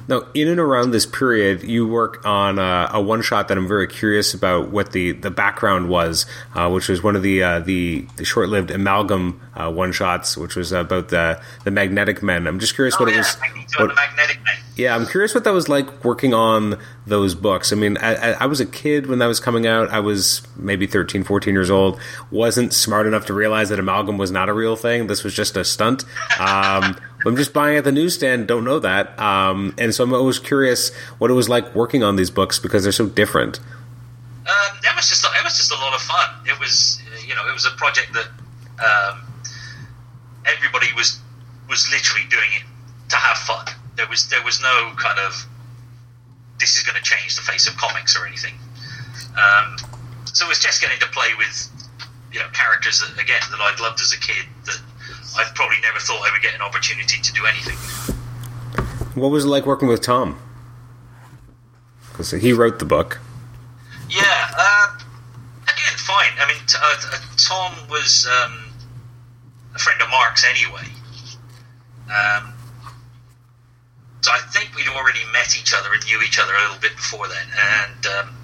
S1: Now, in and around this period, you work on uh, a one shot that I'm very curious about what the, the background was, uh, which was one of the uh, the, the short lived amalgam uh, one shots, which was about the the magnetic men. I'm just curious
S2: oh,
S1: what
S2: yeah,
S1: it was. What-
S2: the Magnetic Man.
S1: yeah, I'm curious what that was like working on those books. I mean, I, I, I was a kid when that was coming out. I was maybe 13, 14 years old. Wasn't smart enough to realize that amalgam was not a real thing. This was just a stunt. Um, I'm just buying at the newsstand. Don't know that. Um, and so I'm always curious what it was like working on these books because they're so different.
S2: Um, it was just it was just a lot of fun. It was you know it was a project that um, everybody was was literally doing it to have fun. There was there was no kind of this is going to change the face of comics or anything. Um, so it was just getting to play with you know characters that again that I'd loved as a kid that I probably never thought I would get an opportunity to do anything.
S1: What was it like working with Tom? Because he wrote the book.
S2: Yeah, uh, again, fine. I mean, t- uh, uh, Tom was um, a friend of Mark's anyway. Um, so I think we'd already met each other and knew each other a little bit before then. And um,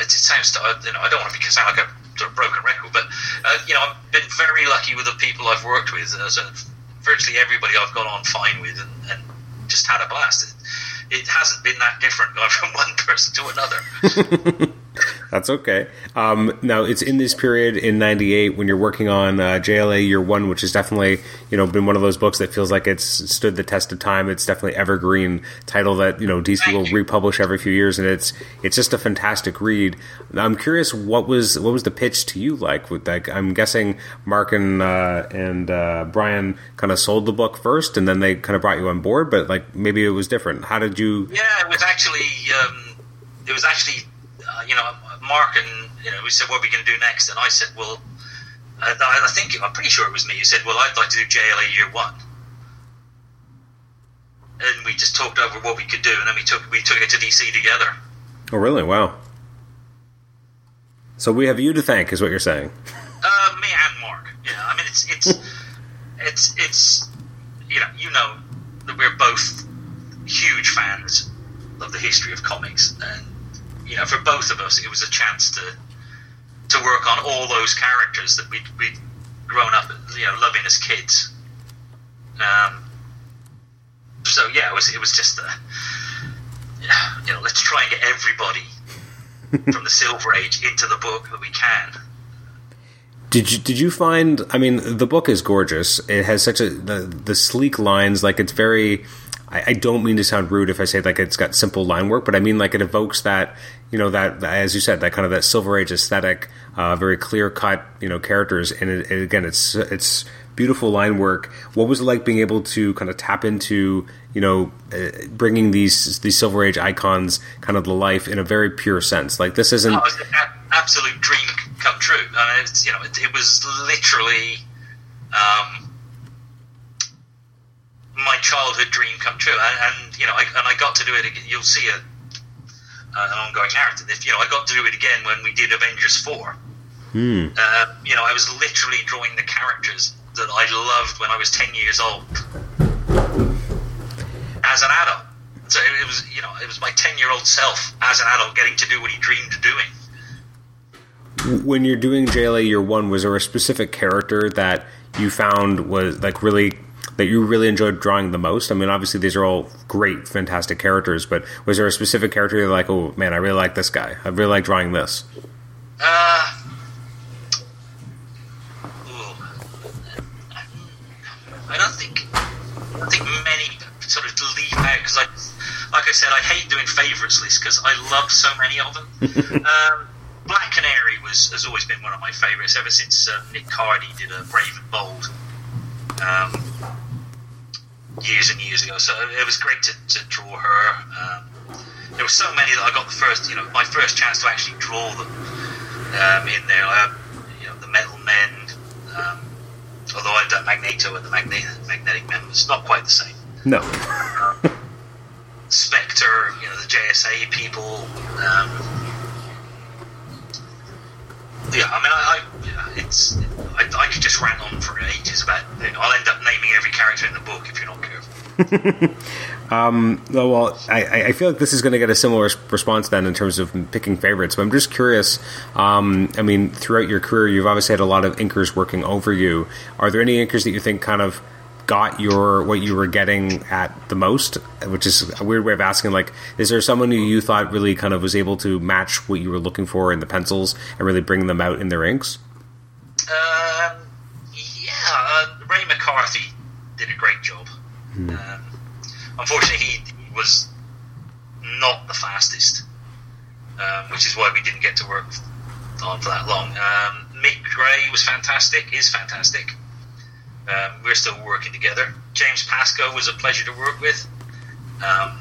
S2: it, it sounds, you know, I don't want to sound like a of broken record, but uh, you know, I've been very lucky with the people I've worked with. Uh, so virtually everybody I've got on fine with, and, and just had a blast. It, it hasn't been that different going from one person to another.
S1: That's okay. Um, now it's in this period in '98 when you're working on uh, JLA Year One, which has definitely you know been one of those books that feels like it's stood the test of time. It's definitely evergreen title that you know DC will republish every few years, and it's it's just a fantastic read. I'm curious what was what was the pitch to you like? With I'm guessing Mark and uh, and uh, Brian kind of sold the book first, and then they kind of brought you on board, but like maybe it was different. How did you?
S2: Yeah, it was actually um, it was actually uh, you know Mark and you know we said what are we going to do next, and I said well I, I think I'm pretty sure it was me who said well I'd like to do JLA Year One, and we just talked over what we could do, and then we took we took it to DC together.
S1: Oh, really? Wow. So we have you to thank, is what you're saying.
S2: Uh, me and Mark. Know, I mean, it's it's it's it's you know you know that we're both huge fans of the history of comics, and you know for both of us it was a chance to to work on all those characters that we'd, we'd grown up you know loving as kids. Um, so yeah, it was it was just a you know let's try and get everybody from the Silver Age into the book that we can.
S1: Did you did you find? I mean, the book is gorgeous. It has such a the the sleek lines. Like it's very. I, I don't mean to sound rude if I say like it's got simple line work, but I mean like it evokes that you know that, as you said that kind of that Silver Age aesthetic, uh, very clear cut you know characters, and it, again it's it's beautiful line work. What was it like being able to kind of tap into you know uh, bringing these these Silver Age icons kind of to life in a very pure sense? Like this isn't.
S2: Oh, absolute dream come true. I mean, it's, you know, it, it was literally um, my childhood dream come true, and, and you know, I, and I got to do it. Again. You'll see a, uh, an ongoing narrative. If, you know, I got to do it again when we did Avengers Four.
S1: Hmm.
S2: Uh, you know, I was literally drawing the characters that I loved when I was ten years old as an adult. So it was, you know, it was my ten-year-old self as an adult getting to do what he dreamed of doing.
S1: when you're doing JLA Year One, was there a specific character that you found was like really that you really enjoyed drawing the most? I mean, obviously these are all great, fantastic characters, but was there a specific character you're like, oh man, I really like this guy. I really like drawing this.
S2: Uh. I don't think I don't think many sort of leap out because I, like I said, I hate doing favourites lists because I love so many of them. um, Black Canary was has always been one of my favourites ever since uh, Nick Cardy did a Brave and Bold um, years and years ago. So it was great to, to draw her. Um, there were so many that I got the first, you know, my first chance to actually draw them um, in there. I had, you know, the Metal Men. Um, although I've done Magneto and the Magne- Magnetic Men, it's not quite the same.
S1: No.
S2: Spectre, you know, the JSA people. Um, yeah, I mean, I, I it's I, I could just rant on for ages about. it. I'll end up naming every character in the book if you're not careful.
S1: Oh, well, I, I feel like this is going to get a similar response then in terms of picking favorites. But I'm just curious. Um, I mean, throughout your career, you've obviously had a lot of inkers working over you. Are there any inkers that you think kind of got your what you were getting at the most? Which is a weird way of asking. Like, is there someone who you thought really kind of was able to match what you were looking for in the pencils and really bring them out in their inks?
S2: Um, yeah, uh, Ray McCarthy did a great job. Um, unfortunately, he was not the fastest, um, which is why we didn't get to work on for that long. Um, Mick Gray was fantastic, is fantastic. Um, we're still working together. James Pascoe was a pleasure to work with. Um,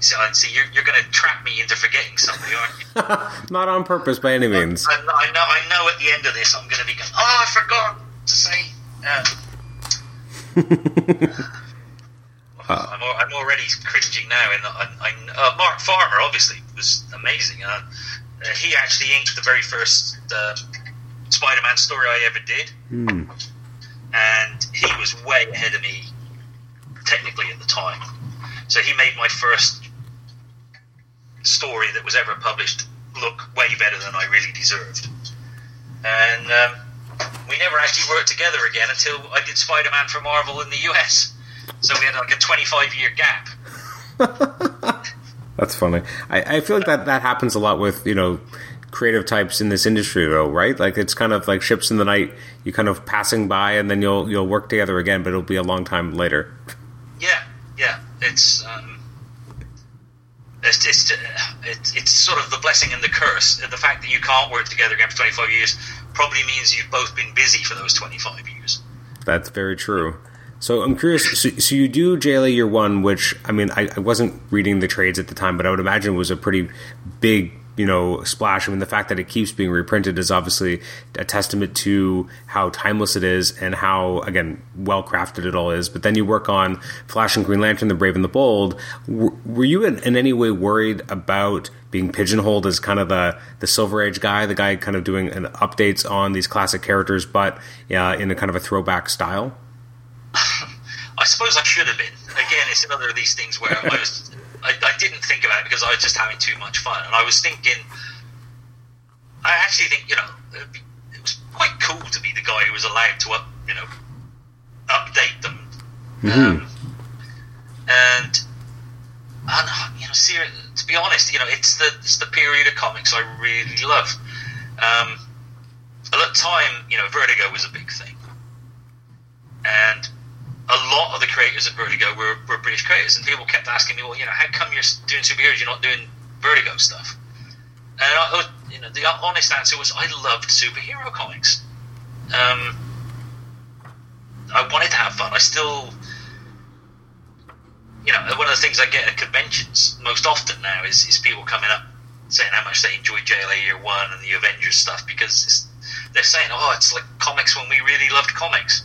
S2: so, I see, you're, you're going to trap me into forgetting somebody, aren't you?
S1: Not on purpose by any means.
S2: I, I know. I know. At the end of this, I'm going to be going. Oh, I forgot to say. Uh, I'm, I'm already cringing now. And I, I, uh, Mark Farmer obviously was amazing. Uh, uh, he actually inked the very first uh, Spider-Man story I ever did, and he was way ahead of me technically at the time. So he made my first story that was ever published look way better than I really deserved. And um, we never actually worked together again until I did Spider Man for Marvel in the US. So we had like a 25 year gap.
S1: That's funny. I, I feel like that, that happens a lot with, you know, creative types in this industry though, right? Like it's kind of like ships in the night, you kind of passing by and then you'll you'll work together again, but it'll be a long time later.
S2: Yeah, yeah. It's um, it's it's, it's sort of the blessing and the curse. The fact that you can't work together again for 25 years probably means you've both been busy for those 25 years.
S1: That's very true. So I'm curious. So, so you do JLA Year One, which I mean, I, I wasn't reading the trades at the time, but I would imagine was a pretty big, you know, splash. I mean, the fact that it keeps being reprinted is obviously a testament to how timeless it is and how, again, well crafted it all is. But then you work on Flash and Green Lantern, The Brave and the Bold. W- were you in, in any way worried about being pigeonholed as kind of the the Silver Age guy, the guy kind of doing an updates on these classic characters, but uh, in a kind of a throwback style?
S2: I suppose I should have been. Again, it's another of these things where I was. I, I didn't think about it because I was just having too much fun, and I was thinking. I actually think you know it was quite cool to be the guy who was allowed to up you know update them, um, and and you know to be honest, you know it's the it's the period of comics I really love. Um, at the time, you know, Vertigo was a big thing, and a lot of the creators at Vertigo were, were British creators, and people kept asking me, "Well, you know, how come you're doing superheroes? You're not doing Vertigo stuff?" And I, you know, the honest answer was, I loved superhero comics. Um, I wanted to have fun. I still, you know, one of the things I get at conventions most often now is, is people coming up saying how much they enjoyed JLA Year One and the Avengers stuff because they're saying, "Oh, it's like comics when we really loved comics."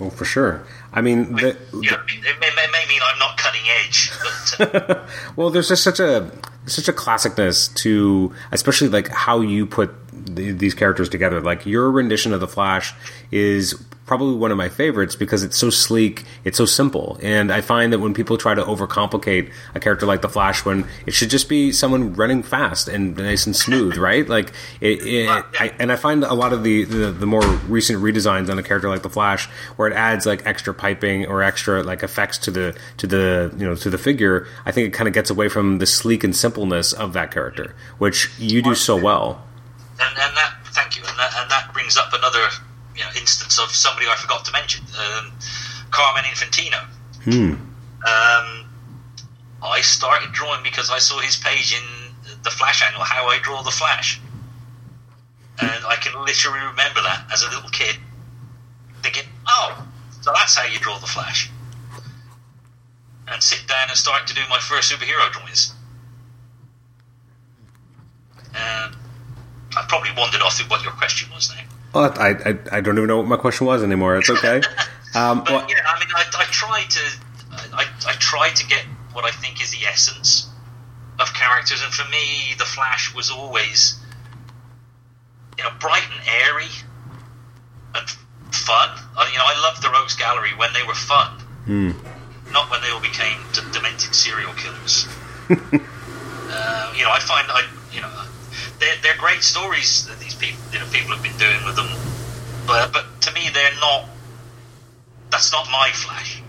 S1: Oh, for sure. I mean, the,
S2: you know, it may, may, may mean I'm not cutting edge, but uh,
S1: well, there's just such a such a classicness to, especially like how you put the, these characters together. Like your rendition of the Flash is probably one of my favorites because it's so sleek, it's so simple, and I find that when people try to overcomplicate a character like the Flash, when it should just be someone running fast and nice and smooth, right? Like it, it I, and I find a lot of the, the the more recent redesigns on a character like the Flash, where it adds like extra piping or extra like effects to the to the you know to the figure. I think it kind of gets away from the sleek and simpleness of that character, which you do so well.
S2: And, and that thank you, and that, and that brings up another you know instance of somebody I forgot to mention, um, Carmine Infantino. Um, I started drawing because I saw his page in the Flash angle, how I draw the Flash. And I can literally remember that as a little kid, thinking, "Oh, so that's how you draw the Flash." And sit down and start to do my first superhero drawings. And I probably wandered off through what your question was now.
S1: Well, I, I I don't even know what my question was anymore. It's okay. Um,
S2: But
S1: well,
S2: yeah, I mean, I, I try to, I, I try to get what I think is the essence of characters, and for me, the Flash was always, you know, bright and airy and fun. I, you know, I loved the Rogues Gallery when they were fun, not when they all became d- demented serial killers. uh, you know, I find I, you know, they're, they're great stories that these people, you know, people have been doing with them, but but to me, they're not that's not my Flash.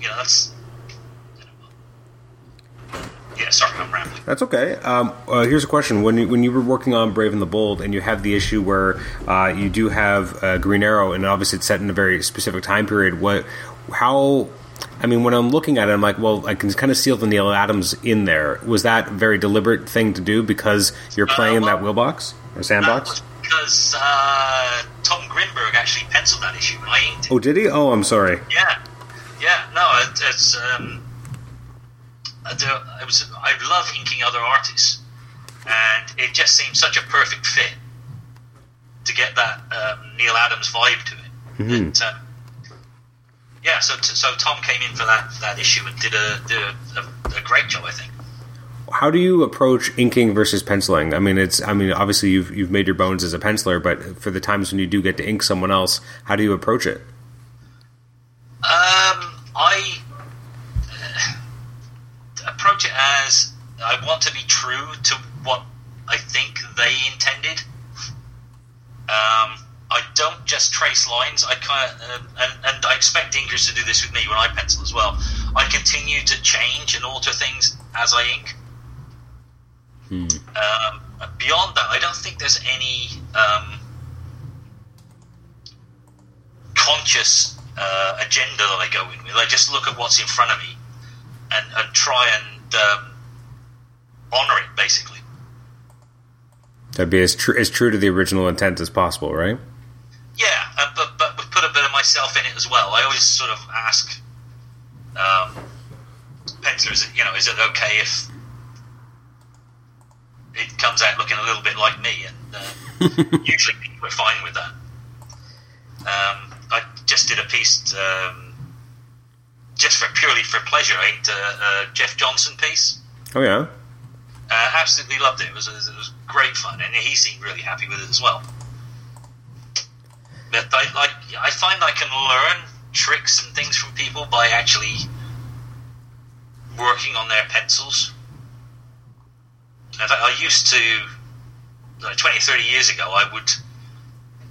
S2: You know, that's. Yeah, sorry, I'm rambling.
S1: That's okay. Um, uh, here's a question: when you, when you were working on Brave and the Bold, and you have the issue where uh, you do have uh, Green Arrow, and obviously it's set in a very specific time period. What, how? I mean, when I'm looking at it, I'm like, well, I can kind of see the Neal Adams in there. Was that a very deliberate thing to do because you're playing in that wheelbox or sandbox?
S2: because uh, Tom Grindberg actually penciled that issue, and I inked it.
S1: Oh, did he? Oh, I'm sorry.
S2: Yeah, yeah. No, it, it's. Um, I, was. I love inking other artists, and it just seemed such a perfect fit to get that um, Neal Adams vibe to it. That, um, yeah, so so Tom came in for that that issue and did a did a, a, a great job, I think.
S1: How do you approach inking versus penciling? I mean, it's. I mean, obviously you've you've made your bones as a penciler, but for the times when you do get to ink someone else, how do you approach it?
S2: Um, I uh, approach it as I want to be true to what I think they intended. Um, I don't just trace lines. I kind of, uh, and, and I expect inkers to do this with me when I pencil as well. I continue to change and alter things as I ink. Um, beyond that, I don't think there's any um, conscious uh, agenda that I go in with. I just look at what's in front of me and, and try and um, honor it, basically.
S1: That'd be as true as true to the original intent as possible, right?
S2: Yeah, uh, but but put a bit of myself in it as well. I always sort of ask um, pencilers, you know, is it okay if it comes out looking a little bit like me? And uh, usually people are fine with that. Um, I just did a piece um, just for purely for pleasure. I inked a, a Jeff Johnson piece.
S1: Oh yeah.
S2: Uh, absolutely loved it. It was, it was great fun, and he seemed really happy with it as well. But I, like, I find I can learn tricks and things from people by actually working on their pencils. In fact, I used to, like 20, 30 years ago, I would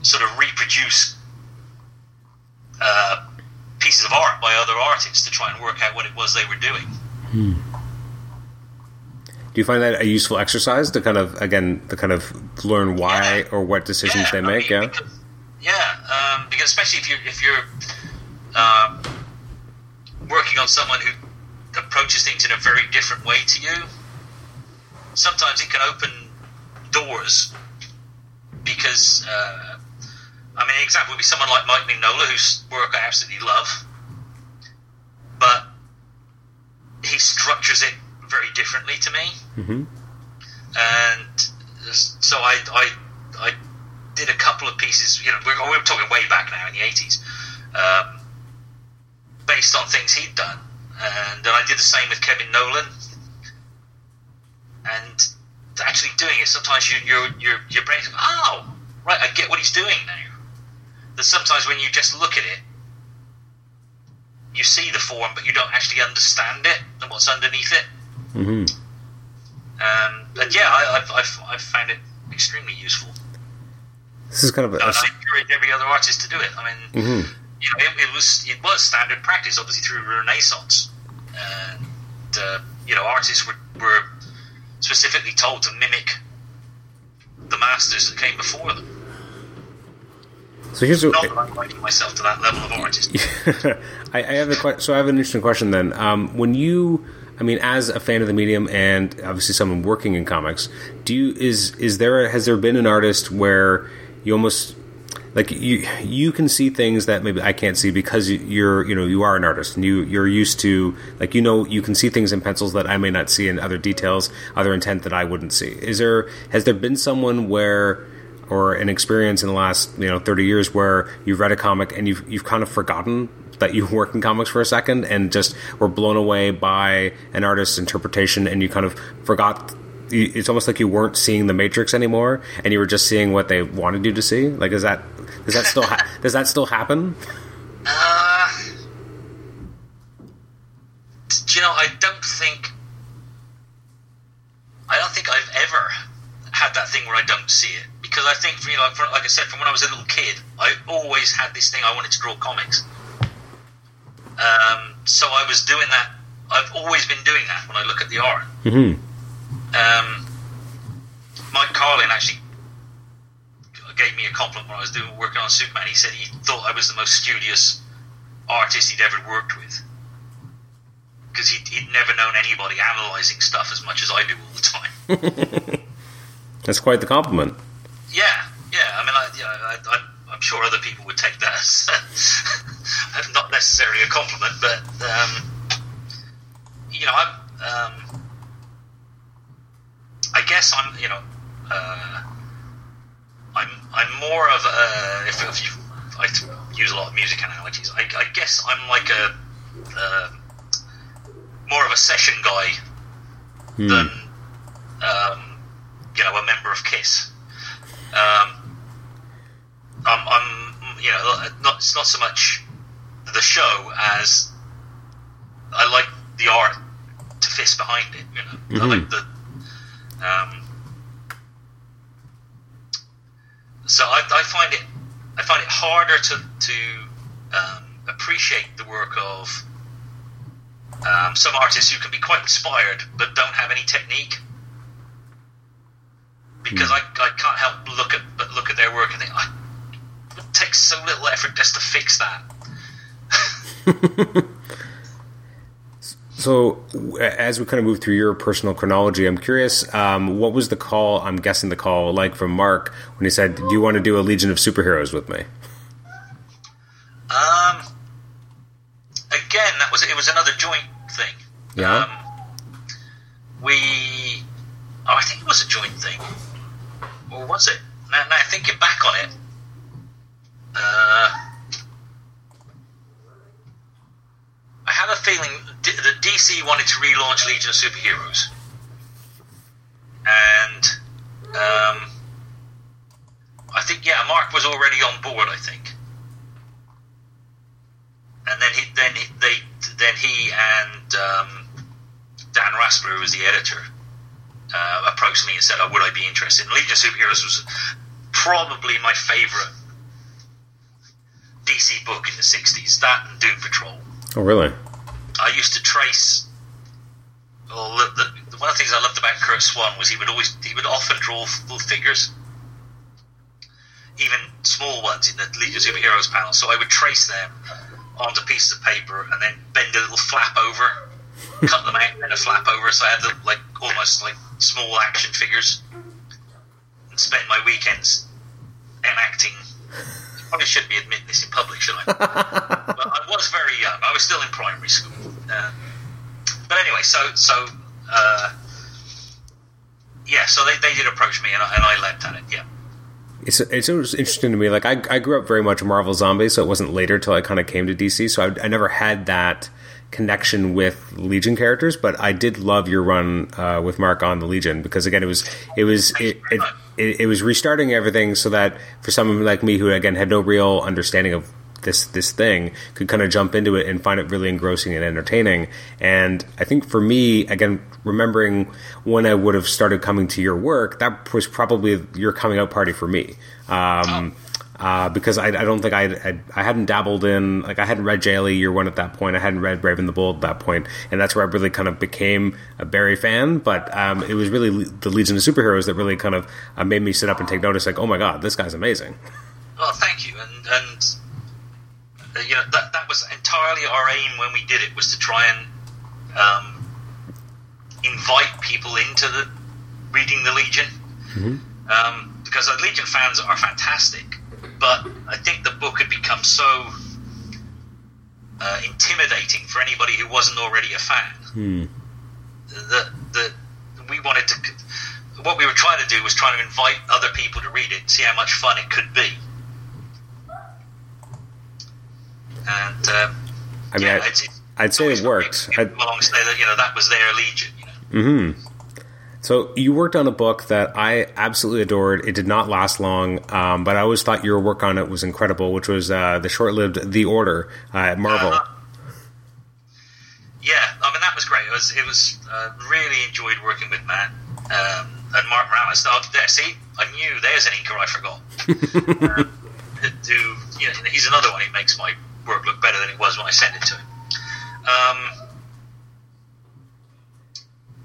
S2: sort of reproduce uh, pieces of art by other artists to try and work out what it was they were doing.
S1: Do you find that a useful exercise to kind of again to kind of learn why
S2: Yeah.
S1: or what decisions they
S2: I
S1: make?
S2: mean,
S1: yeah.
S2: because- yeah, um, because especially if you're if you're um, working on someone who approaches things in a very different way to you, sometimes it can open doors. Because uh, I mean, an example would be someone like Mike Mignola, whose work I absolutely love, but he structures it very differently to me
S1: hmm
S2: and so I, I, I did a couple of pieces. You know, we're, we're talking way back now in the eighties, um, based on things he'd done, and then I did the same with Kevin Nowlan. And actually doing it, sometimes you, your your your brain's like, oh, right, I get what he's doing now. That sometimes when you just look at it, you see the form, but you don't actually understand it and what's underneath it.
S1: hmm
S2: Um, and yeah, I, I've, I've, I've found it extremely useful.
S1: This is kind of a,
S2: I encourage every other artist to do it. I mean,
S1: Mhm.
S2: you know, it, it was it was standard practice, obviously through Renaissance, and uh, you know, artists were, were specifically told to mimic the masters that came before them.
S1: so here's
S2: Not that I'm liking myself to that level of artist.
S1: I, I have a so I have an interesting question then. Um, when you I mean, as a fan of the medium and obviously someone working in comics, do you is is there has there been an artist where you almost like you you can see things that maybe I can't see because you- you're you know you are an artist and you you're used to like you know you can see things in pencils that I may not see in other details, other intent that I wouldn't see. Is there has there been someone where or an experience in the last you know 30 years where you've read a comic and you've you've kind of forgotten that you work in comics for a second and just were blown away by an artist's interpretation and you kind of forgot it's almost like you weren't seeing the matrix anymore and you were just seeing what they wanted you to see like is that does that still ha- does that still happen
S2: Uh, do you know? I don't think. I don't think I've ever had that thing where I don't see it because I think, you know, for, like I said, from when I was a little kid, I always had this thing. I wanted to draw comics. Um, so I was doing that. I've always been doing that when I look at the art.
S1: mm-hmm.
S2: Um, Mike Carlin actually gave me a compliment when I was doing working on Superman. He said he thought I was the most studious artist he'd ever worked with because he'd, he'd never known anybody analyzing stuff as much as I do all the time.
S1: that's quite the compliment
S2: yeah, yeah. I mean, I, yeah, I, I'm, I'm sure other people would take that as not necessarily a compliment, but um, you know, I'm. Um, I guess I'm. You know, uh, I'm. I'm more of a. If, if you, I use a lot of music analogies. I, I guess I'm like a. Uh, more of a session guy than, um, you know, a member of Kiss. Um, I'm, I'm, you know, not it's not so much the show as I like the art to fist behind it. You know, I like the. Um, so I, I find it, I find it harder to to um, appreciate the work of um, some artists who can be quite inspired but don't have any technique because I, I can't help look at but look at their work and think "Ah, it takes so little effort just to fix that.
S1: So, as we kind of move through your personal chronology, I'm curious, um, what was the call? I'm guessing the call like from Mark when he said, "Do you want to do a Legion of Superheroes with me?"
S2: Um, again, that was it was another joint thing.
S1: Yeah.
S2: Um, we, oh, I think it was a joint thing, or was it? Now, now thinking back on it, uh, I have a feeling D- that DC wanted to relaunch Legion of Superheroes, and um, I think yeah, Mark was already on board. I think and then he then he, they then he and um, Dan Raspler, who was the editor, uh, approached me and said, "Oh, would I be interested?" And Legion of Superheroes was probably my favorite DC book in the '60s. That and Doom Patrol.
S1: Oh, really?
S2: I used to trace. Well, the, the, one of the things I loved about Curt Swan was he would always he would often draw full figures, even small ones in the League of Superheroes panel. So I would trace them onto pieces of paper and then bend a little flap over, cut them out, and a flap over. So I had the, like almost like small action figures, and spend my weekends enacting. Probably shouldn't be admitting this in public, should I? but I was very young. I was still in primary school. Um, but anyway, so so uh, yeah, so they, they did approach me, and I, and I leapt at it. Yeah.
S1: It's it's interesting to me. Like I, I grew up very much Marvel zombie, so it wasn't later till I kind of came to DC. So I, I never had that connection with Legion characters, but I did love your run uh, with Mark on the Legion because again, it was it was it, it, it, it was restarting everything so that for someone like me who again had no real understanding of this this thing could kind of jump into it and find it really engrossing and entertaining. And I think for me, again, remembering when I would have started coming to your work, that was probably your coming out party for me. Um, uh, because I, I don't think I, I I hadn't dabbled in like I hadn't read JLA Year One at that point. I hadn't read Raven the Bold at that point, and that's where I really kind of became a Barry fan. But um, it was really the Legion of Superheroes that really kind of uh, made me sit up and take notice. Like, oh my god, this guy's amazing.
S2: Well, thank you, and and uh, you know that that was entirely our aim when we did it was to try and um, invite people into the reading the Legion. Um, because the Legion fans are fantastic, but I think the book had become so uh, intimidating for anybody who wasn't already a fan that that we wanted to. What we were trying to do was trying to invite other people to read it, and see how much fun it could be. And um,
S1: I mean,
S2: yeah,
S1: I,
S2: it's, it's
S1: I'd say it worked. I,
S2: give them along and say that you know that was their legion. You know?
S1: So you worked on a book that I absolutely adored. It did not last long, um, but I always thought your work on it was incredible, which was uh, the short-lived The Order uh, at Marvel.
S2: Uh-huh. Yeah, I mean that was great. It was it was uh, really enjoyed working with Matt um, and Mark Morales. Oh, there, see, I knew there's an inker I forgot. um, who, you know, he's another one who makes my work look better than it was when I sent it to him. Um,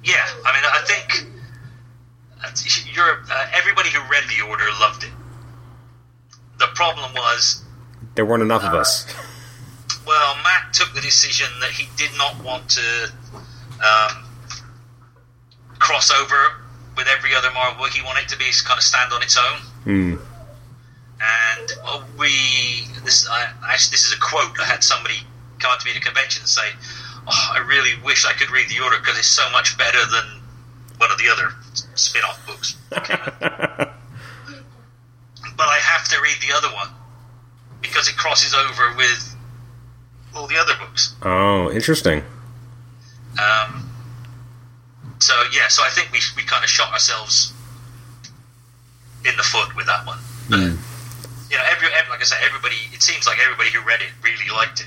S2: yeah, I mean, I think uh, you're uh, everybody who read the order loved it. The problem was
S1: There weren't enough of us.
S2: well, Matt took the decision that he did not want to um, cross over with every other Marvel book. He wanted it to be kind of stand on its own.
S1: Hmm.
S2: And well, we this I, actually this is a quote. I had somebody come up to me at a convention and say, oh, "I really wish I could read the order because it's so much better than one of the other spin-off books." that came out." but I have to read the other one because it crosses over with all the other books.
S1: Oh, interesting.
S2: Um, so yeah, so I think we we kind of shot ourselves in the foot with that one. But, You know, every, every like I said, everybody. It seems like everybody who read it really liked it.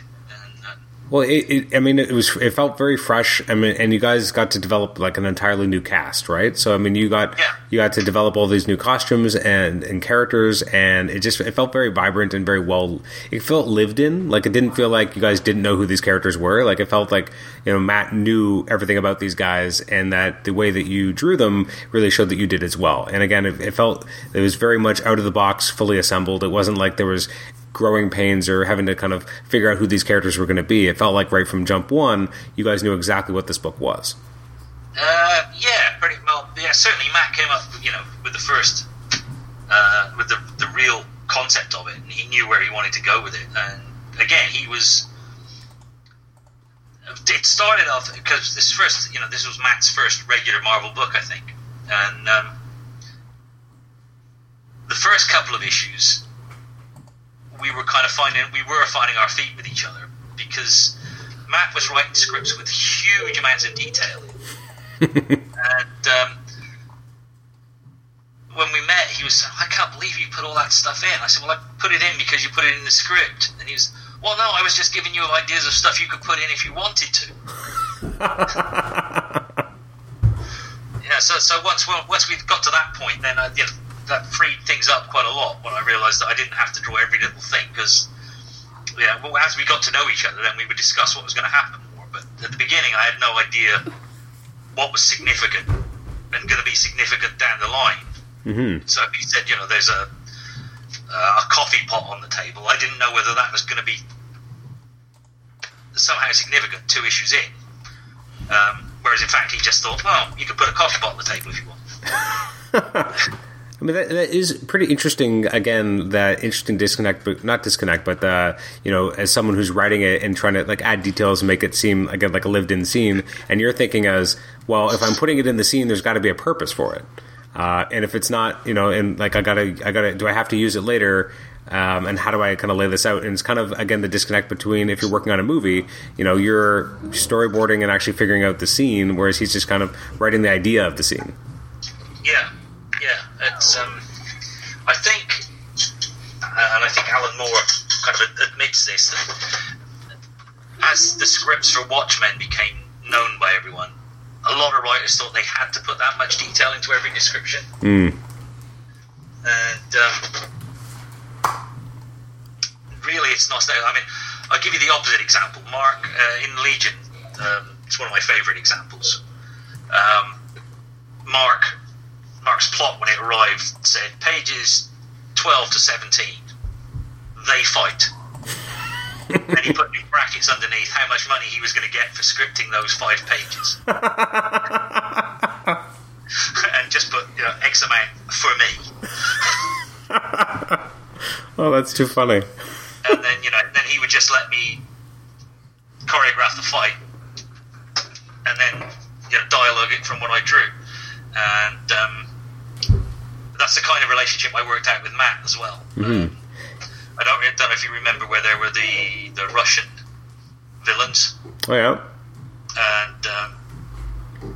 S1: Well, it, it, I mean, it was it felt very fresh. I mean, and you guys got to develop like an entirely new cast, right? So, I mean, you got
S2: Yeah.
S1: you got to develop all these new costumes and and characters, and it just it felt very vibrant and very well. It felt lived in. Like it didn't feel like you guys didn't know who these characters were. Like it felt like you know Matt knew everything about these guys, and that the way that you drew them really showed that you did as well. And again, it, it felt it was very much out of the box, fully assembled. It wasn't like there was growing pains or having to kind of figure out who these characters were going to be. It felt like right from jump one, you guys knew exactly what this book was.
S2: uh, yeah, pretty well. Yeah, certainly Matt came up, you know, with the first, uh, with the the real concept of it, and he knew where he wanted to go with it. And again, he was. It started off because this first, you know, this was Matt's first regular Marvel book, I think, and um, the first couple of issues, we were kind of finding we were finding our feet with each other because Matt was writing scripts with huge amounts of detail, and um, when we met, he was saying, "I can't believe you put all that stuff in." I said, "Well, I put it in because you put it in the script," and he was, "Well, no, I was just giving you ideas of stuff you could put in if you wanted to." yeah, so so once once we got to that point, then I, you know, that freed things up quite a lot when I realised that I didn't have to draw every little thing because yeah, well, as we got to know each other, then we would discuss what was going to happen more. But at the beginning, I had no idea what was significant and going to be significant down the line.
S1: Mm-hmm.
S2: So if he said, you know, there's a uh, a coffee pot on the table, I didn't know whether that was going to be somehow significant two issues in. Um, whereas in fact, he just thought, well, you could put a coffee pot on the table if you want.
S1: I mean, that, that is pretty interesting. Again, that interesting disconnect, but not disconnect, but uh, you know, as someone who's writing it and trying to like add details and make it seem again like a lived-in scene, and you're thinking as well, if I'm putting it in the scene, there's got to be a purpose for it. Uh, and if it's not, you know, and like I gotta, I gotta, do I have to use it later? Um, and how do I kind of lay this out? And it's kind of again the disconnect between if you're working on a movie, you know, you're storyboarding and actually figuring out the scene, whereas he's just kind of writing the idea of the scene.
S2: Yeah, yeah. It's um, I think, uh, and I think Alan Moore kind of admits this that as the scripts for Watchmen became known by everyone, a lot of writers thought they had to put that much detail into every description,
S1: Mm.
S2: and um, really, it's not. I mean, I'll give you the opposite example. Mark uh, in Legion, um, it's one of my favourite examples. Um, Mark Mark's plot when it arrived said pages 12 to 17 they fight and he put in brackets underneath how much money he was going to get for scripting those five pages, and just put you know, X amount for me.
S1: Oh, that's too funny.
S2: and then you know, then he would just let me choreograph the fight, and then you know, dialogue it from what I drew, and um, that's the kind of relationship I worked out with Matt as well. Um, I don't, I don't know if you remember where there were the the Russian villains,
S1: Oh yeah.
S2: and um,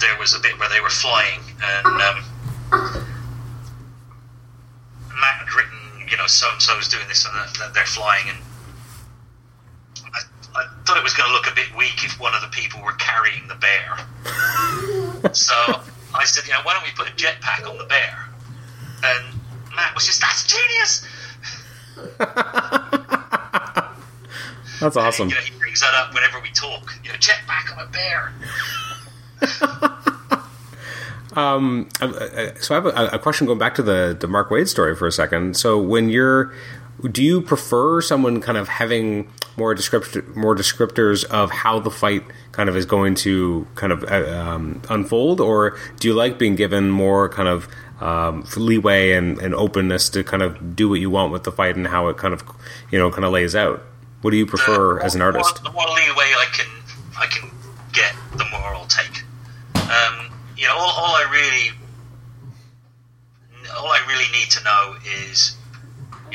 S2: there was a bit where they were flying, and um, Matt had written, you know, so and so's doing this and that, that they're flying, and I, I thought it was going to look a bit weak if one of the people were carrying the bear. so I said, you know, why don't we put a jetpack on the bear? And Matt was just, that's genius.
S1: That's awesome.
S2: You know, he brings that up whenever we talk. You know, jetpack on a bear.
S1: Um, so I have a, a question going back to the the Mark Waid story for a second. So when you're, do you prefer someone kind of having more descript more descriptors of how the fight kind of is going to kind of uh, um, unfold, or do you like being given more kind of um, leeway and, and openness to kind of do what you want with the fight and how it kind of you know kind of lays out? What do you prefer
S2: The
S1: as an
S2: more-
S1: artist?
S2: The more leeway I can I can get, the more I'll take. Um, you know, all, all I really all I really need to know is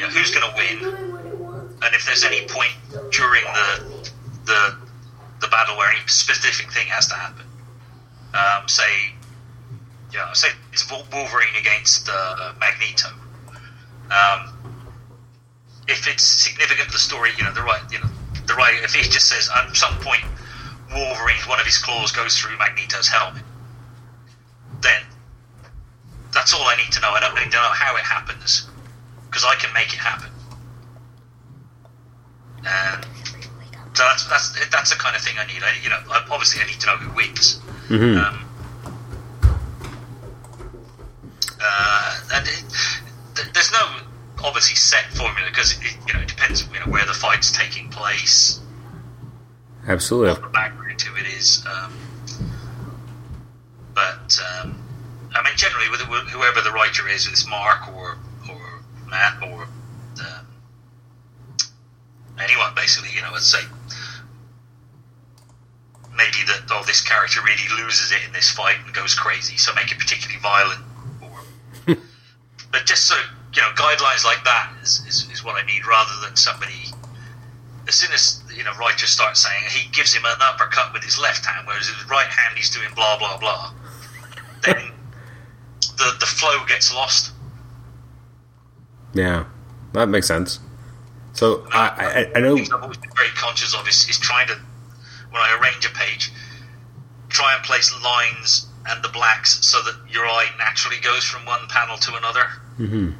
S2: you know who's going to win, and if there's any point during the the the battle where any specific thing has to happen. Um, say, you know, say it's Wolverine against uh, Magneto. Um, if it's significant to the story, you know, the right, you know, the right. If he just says at some point Wolverine's one of his claws goes through Magneto's helmet, then that's all I need to know. I don't need to know how it happens because I can make it happen. And so that's that's that's the kind of thing I need. I, you know, I- obviously I need to know who wins. Um, uh, and it, th- there's no obviously set formula because it, you know it depends you know where the fight's taking place,
S1: Absolutely.
S2: what the background to it is. Um, but um, I mean, generally, with with whoever the writer is, whether it's Mark or or or um, anyone, basically, you know, I'd say maybe that oh, this character really loses it in this fight and goes crazy, so make it particularly violent. Or, but just so you know, guidelines like that is, is, is what I need, rather than somebody. As soon as you know, writers start saying he gives him an uppercut with his left hand, whereas his right hand he's doing blah blah blah, then the the flow gets lost.
S1: Yeah, that makes sense. So I, I, I know.
S2: I've always been very conscious of is, is trying to, when I arrange a page, try and place lines and the blacks so that your eye naturally goes from one panel to another. Hmm.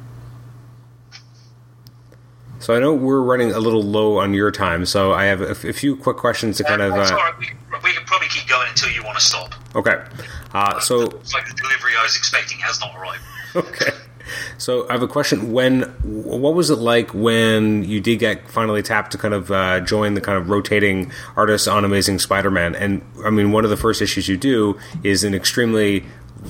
S1: So I know we're running a little low on your time, so I have a, few quick questions to kind of. Uh,
S2: we, we can probably keep going until you want to stop.
S1: okay, uh, so
S2: It's like the delivery I was expecting has not arrived.
S1: okay, so I have a question. When what was it like when you did get finally tapped to kind of uh, join the kind of rotating artists on Amazing Spider-Man? And I mean, one of the first issues you do is an extremely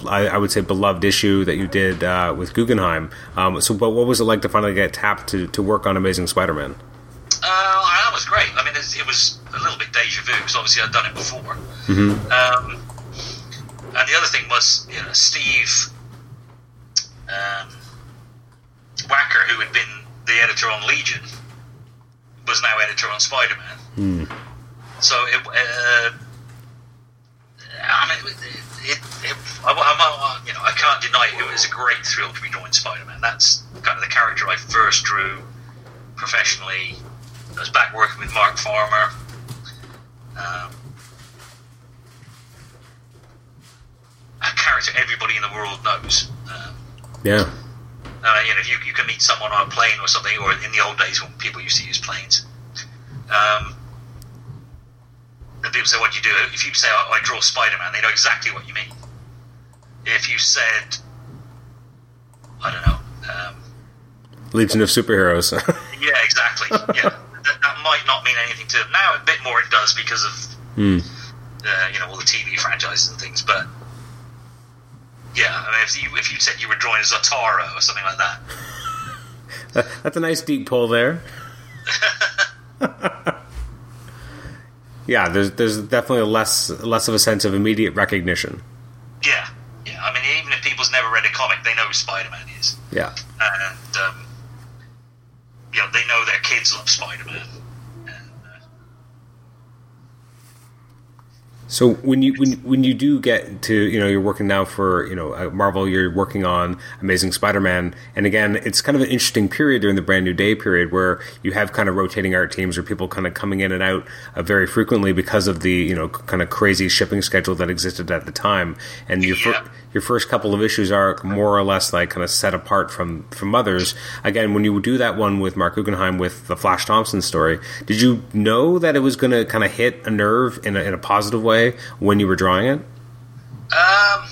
S1: I, I would say beloved issue that you did uh, with Guggenheim. Um, so, but what was it like to finally get tapped to, to work on Amazing Spider-Man?
S2: Uh, that was great. I mean, it was a little bit deja vu because obviously I'd done it before. Um, and the other thing was, you know, Steve um, Wacker, who had been the editor on Legion, was now editor on Spider Man. So it, uh, I mean, it, it, it I, I, I- you know, I can't deny it. It was a great thrill to be drawing Spider Man. That's kind of the character I first drew professionally. I was back working with Mark Farmer. Um, a character everybody in the world knows.
S1: Yeah,
S2: uh, you know, if you, you can meet someone on a plane or something, or in the old days when people used to use planes, um, and people say, "What do you do?" If you say, "I, I draw Spider-Man," they know exactly what you mean. If you said, "I don't know," um,
S1: Legion of Superheroes.
S2: yeah, exactly, yeah, that, that might not mean anything to them now. A bit more it does because of
S1: Hmm.
S2: uh, you know all the TV franchises and things. But yeah, I mean, if you if you said you were drawing Zotaro or something like that,
S1: That- That's a nice deep pull there. yeah, there's there's definitely less less of a sense of immediate recognition.
S2: yeah, yeah. I mean, even if people's never read a comic, they know who Spider Man is,
S1: Yeah.
S2: and um, you know they know their kids love Spider Man. uh,
S1: So when you when when you do get to you know you're working now for you know uh, Marvel, you're working on Amazing Spider-Man, and again it's kind of an interesting period during the Brand New Day period where you have kind of rotating art teams or people kind of coming in and out uh, very frequently because of the you know kind of crazy shipping schedule that existed at the time, and your fir- your first couple of issues are more or less like kind of set apart from from others. Again, when you do that one with Marc Guggenheim with the Flash Thompson story, did you know that it was going to kind of hit a nerve in a, in a positive way when you were drawing it?
S2: Um,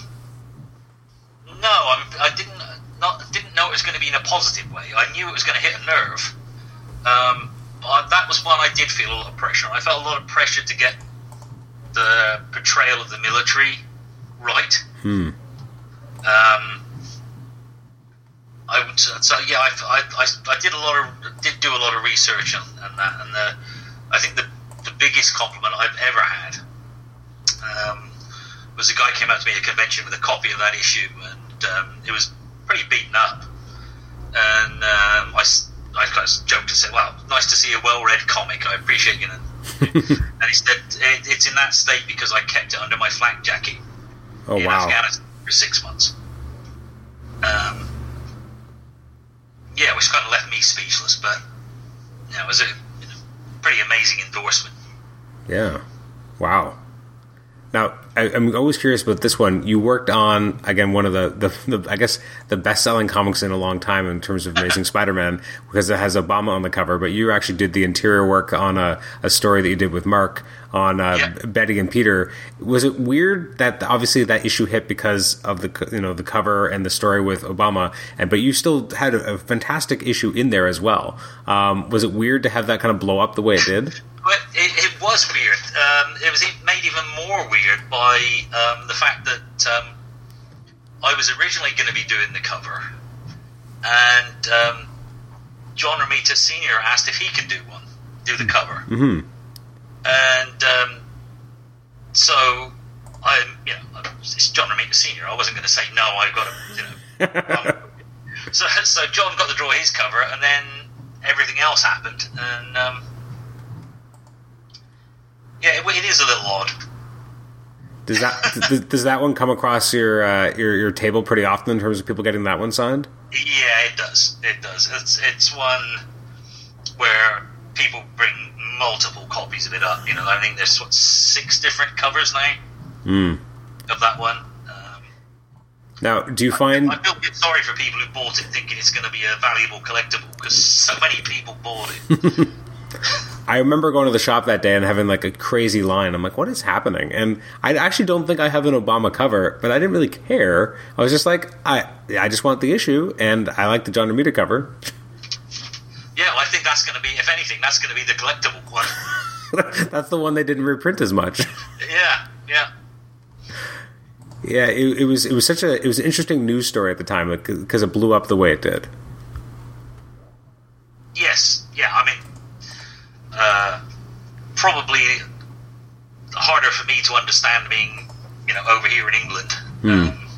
S2: no, I, I didn't. Not didn't know it was going to be in a positive way. I knew it was going to hit a nerve. Um, but that was one I did feel a lot of pressure. I felt a lot of pressure to get the portrayal of the military right.
S1: Hmm.
S2: Um, I would so yeah. I, I, I, I did a lot of did do a lot of research on, on that, and the, I think the the biggest compliment I've ever had um, was a guy came up to me at a convention with a copy of that issue, and um, it was pretty beaten up. And um, I, I kind of joked and said, "Well, nice to see a well-read comic. I appreciate you." and he said, it, "It's in that state because I kept it under my flak jacket
S1: Oh
S2: in
S1: wow!
S2: Afghanistan for six months." Um, yeah, which kind of left me speechless, but you know, it was a you know, pretty amazing endorsement.
S1: Yeah, wow. Now I, I'm always curious about this one. You worked on again one of the, the, the I guess the best selling comics in a long time in terms of Amazing Spider-Man because it has Obama on the cover. But you actually did the interior work on a, a story that you did with Mark on uh,
S2: Yeah.
S1: Betty and Peter. Was it weird that obviously that issue hit because of the you know the cover and the story with Obama, and but you still had a, a fantastic issue in there as well. Um, was it weird to have that kind of blow up the way it did?
S2: But it, it was weird. Um, it was more weird by um, the fact that um, I was originally going to be doing the cover, and um, John Romita Senior asked if he could do one, do the cover,
S1: mm-hmm.
S2: and um, so I, you know, it's John Romita Senior. I wasn't going to say no. I've got to, you know. so, so John got to draw his cover, and then everything else happened, and um, yeah, it, it is a little odd.
S1: Does that does, does that one come across your, uh, your your table pretty often in terms of people getting that one signed?
S2: Yeah, it does. It does. It's it's one where people bring multiple copies of it up. You know, I think there's what six different covers now
S1: Mm.
S2: of that one. Um,
S1: Now, do you find
S2: I feel a bit sorry for people who bought it thinking it's going to be a valuable collectible because so many people bought it.
S1: I remember going to the shop that day and having like a crazy line. I'm like, what is happening? And I actually don't think I have an Obama cover, but I didn't really care. I was just like, I I just want the issue, and I like the John Romita cover.
S2: yeah, well, I think that's going to be, if anything, that's going to be the collectible one.
S1: That's the one they didn't reprint as much.
S2: yeah, yeah.
S1: yeah, it, it was it was such a it was an interesting news story at the time because it blew up the way it did.
S2: Yes, yeah. I mean, uh, probably harder for me to understand being, you know, over here in England. Um,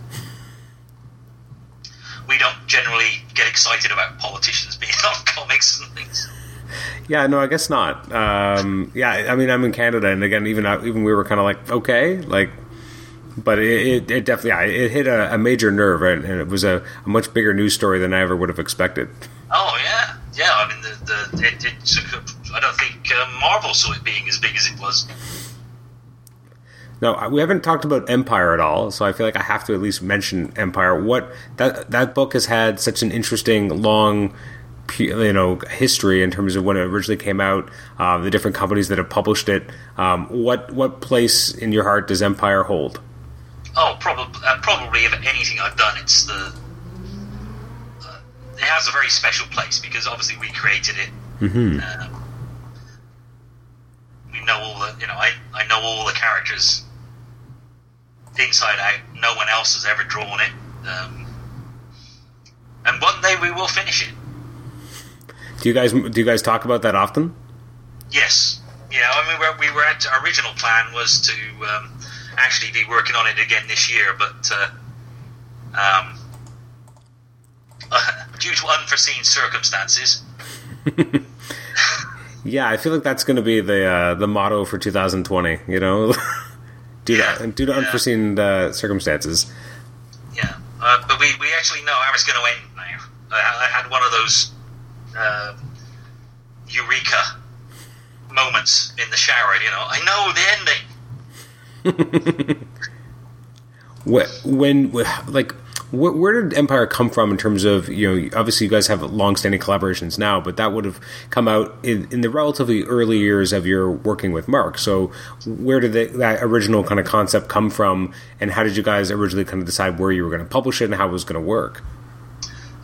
S2: we don't generally get excited about politicians being on comics and things.
S1: Yeah, no, I guess not. Um, yeah, I mean, I'm in Canada, and again, even uh, even we were kind of like, okay, like, but it, it, it definitely yeah, it hit a, a major nerve, right? and it was a, a much bigger news story than I ever would have expected.
S2: Oh yeah, yeah. I mean, the, the it, it took. I don't think uh, Marvel saw it being as big as it was.
S1: Now, we haven't talked about Empire at all, so I feel like I have to at least mention Empire. What that that book has had such an interesting, long, you know, history in terms of when it originally came out, um, the different companies that have published it. Um, what what place in your heart does Empire hold?
S2: Oh, probably, uh, probably of anything I've done, it's the. Uh, it has a very special place because obviously we created it.
S1: Mm-hmm.
S2: Um, know all the you know I, I know all the characters inside out. No one else has ever drawn it. Um, and one day we will finish it.
S1: Do you guys do you guys talk about that often?
S2: Yes. Yeah, I mean, we're, we were at our original plan was to um, actually be working on it again this year, but uh, um, due to unforeseen circumstances,
S1: Yeah, I feel like that's going to be the uh, the motto for 2020. You know, due
S2: Yeah.
S1: to due to
S2: Yeah.
S1: unforeseen uh, circumstances.
S2: yeah. Uh, but we, we actually know how it's going to end now. I, I had one of those uh, eureka moments in the shower. You know, I know the ending.
S1: Wh- When, like, wh- where did Empire come from in terms of you know? Obviously, you guys have long-standing collaborations now, but that would have come out in, in the relatively early years of your working with Mark. So, where did the, that original kind of concept come from, and how did you guys originally kind of decide where you were going to publish it and how it was going to work?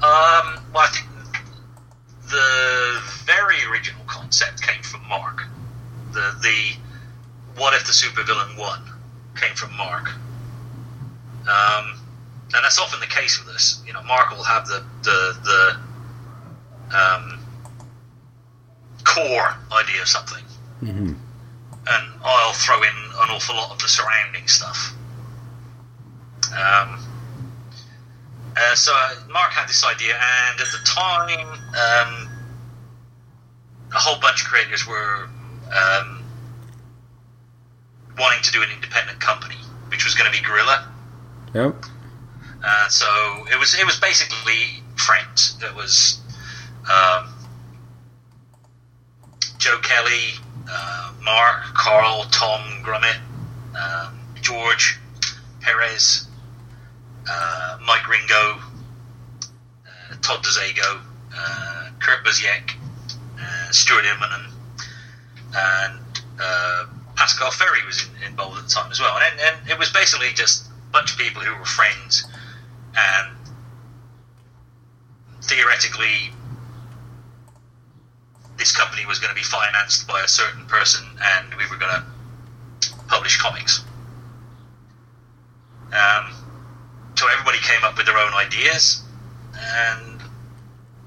S2: Um, well, I think the very original concept came from Mark. The the what if the supervillain won came from Mark. Um, and that's often the case with us. You know, Mark will have the the the um, core idea of something, and I'll throw in an awful lot of the surrounding stuff. Um, uh, so uh, Mark had this idea, and at the time, um, a whole bunch of creators were um, wanting to do an independent company, which was going to be Gorilla.
S1: Yeah.
S2: Uh, so it was it was basically friends. It was um, Joe Kelly, uh, Mark, Karl, Tom Grummett, um, George Perez, uh, Mike Wieringo, uh, Todd DeZago, uh, Kurt Busiek, Stuart Immonen, and Pascal Ferry was in, involved at the time as well. And, and it was basically just a bunch of people who were friends and theoretically this company was going to be financed by a certain person and we were going to publish comics. Um, so everybody came up with their own ideas and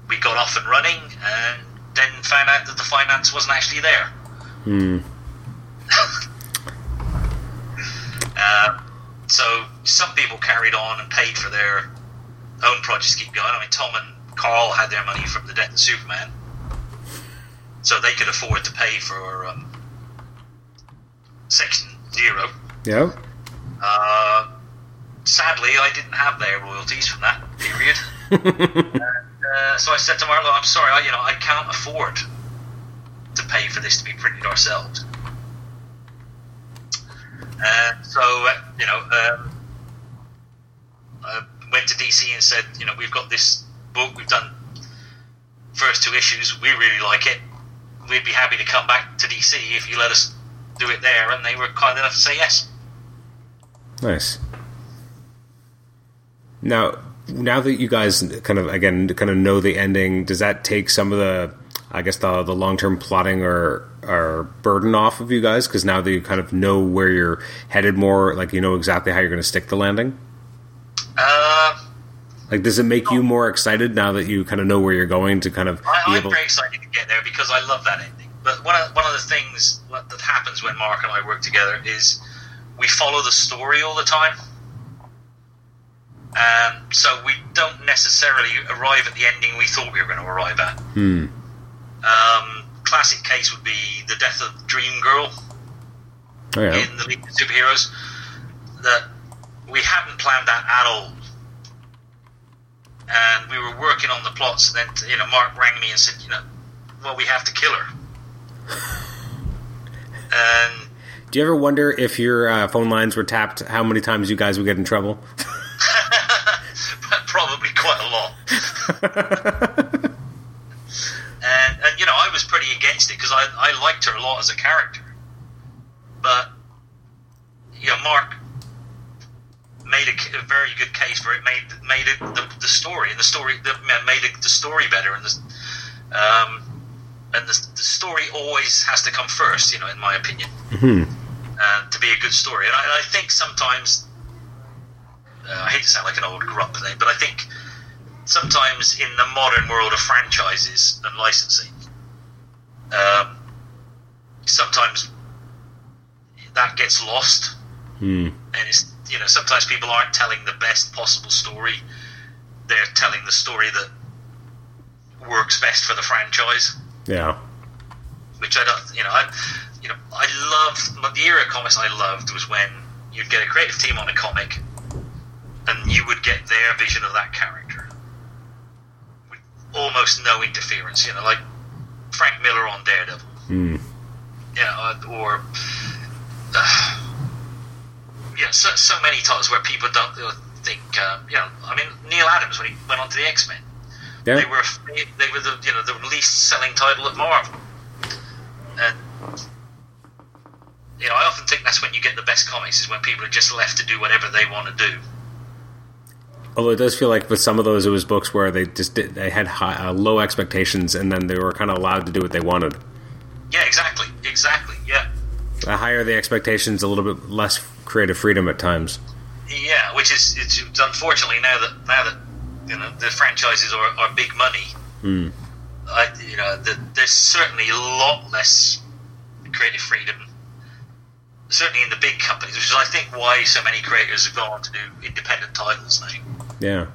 S2: we got off and running and then found out that the finance wasn't actually there.
S1: Hmm.
S2: Uh, so some people carried on and paid for their own projects to keep going. I mean, Tom and Karl had their money from the death of Superman, so they could afford to pay for um, Section Zero.
S1: Yeah.
S2: Uh, sadly, I didn't have their royalties from that period, and, uh, so I said to Marlo, "I'm sorry, I, you know, I can't afford to pay for this to be printed ourselves." And so, uh, you know, um, I went to DC and said, you know, we've got this book, we've done first two issues, we really like it. We'd be happy to come back to DC if you let us do it there. And they were kind enough to say yes.
S1: Nice. Now, now that you guys kind of again kind of know the ending, does that take some of the, I guess the the long term plotting or or burden off of you guys? Because now that you kind of know where you're headed, more like you know exactly how you're going to stick the landing.
S2: Uh,
S1: Like, does it make you more excited now that you kind of know where you're going to kind of
S2: I,
S1: be
S2: I'm
S1: able?
S2: very excited to get there because I love that ending. But one of, one of the things that happens when Mark and I work together is we follow the story all the time. Um, so we don't necessarily arrive at the ending we thought we were going to arrive at.
S1: Hmm.
S2: Um, classic case would be the death of Dream Girl
S1: Oh yeah.
S2: in the League of Superheroes. That we hadn't planned that at all, and we were working on the plots. And then you know, Mark rang me and said, you know, well, we have to kill her. and
S1: Do you ever wonder if your uh, phone lines were tapped? How many times you guys would get in trouble?
S2: probably quite a lot. and you know, I was pretty against it because I I liked her a lot as a character, but you know, Mark made a, a very good case for it. Made made it the, the story and the story the, made it, the story better and the um and the, the story always has to come first. You know, in my opinion,
S1: Hmm.
S2: uh, to be a good story. And I, I think sometimes, uh, I hate to sound like an old grump thing, but I think sometimes in the modern world of franchises and licensing, um, sometimes that gets lost,
S1: Hmm.
S2: and it's you know sometimes people aren't telling the best possible story; they're telling the story that works best for the franchise
S1: Yeah.
S2: which I don't, you know, I, you know, I loved the era of comics I loved was when you'd get a creative team on a comic, and you would get their vision of that character, with almost no interference. You know, like Frank Miller on Daredevil, you know, uh, or uh, yeah, so, so many titles where people don't uh, think, um, you know, I mean, Neal Adams when he went on to the X Men.
S1: Yeah.
S2: They were they were the you know the least selling title at Marvel, and you know I often think that's when you get the best comics is when people are just left to do whatever they want to do.
S1: Although it does feel like with some of those, it was books where they just did, they had high, uh, low expectations, and then they were kind of allowed to do what they wanted.
S2: Yeah, exactly, exactly. Yeah,
S1: The higher the expectations, a little bit less creative freedom at times.
S2: yeah. Which is it's unfortunately now that now that you know the franchises are, are big money. I, you know, the, there's certainly a lot less creative freedom. Certainly in the big companies, which is I think why so many creators have gone on to do independent titles now.
S1: Yeah.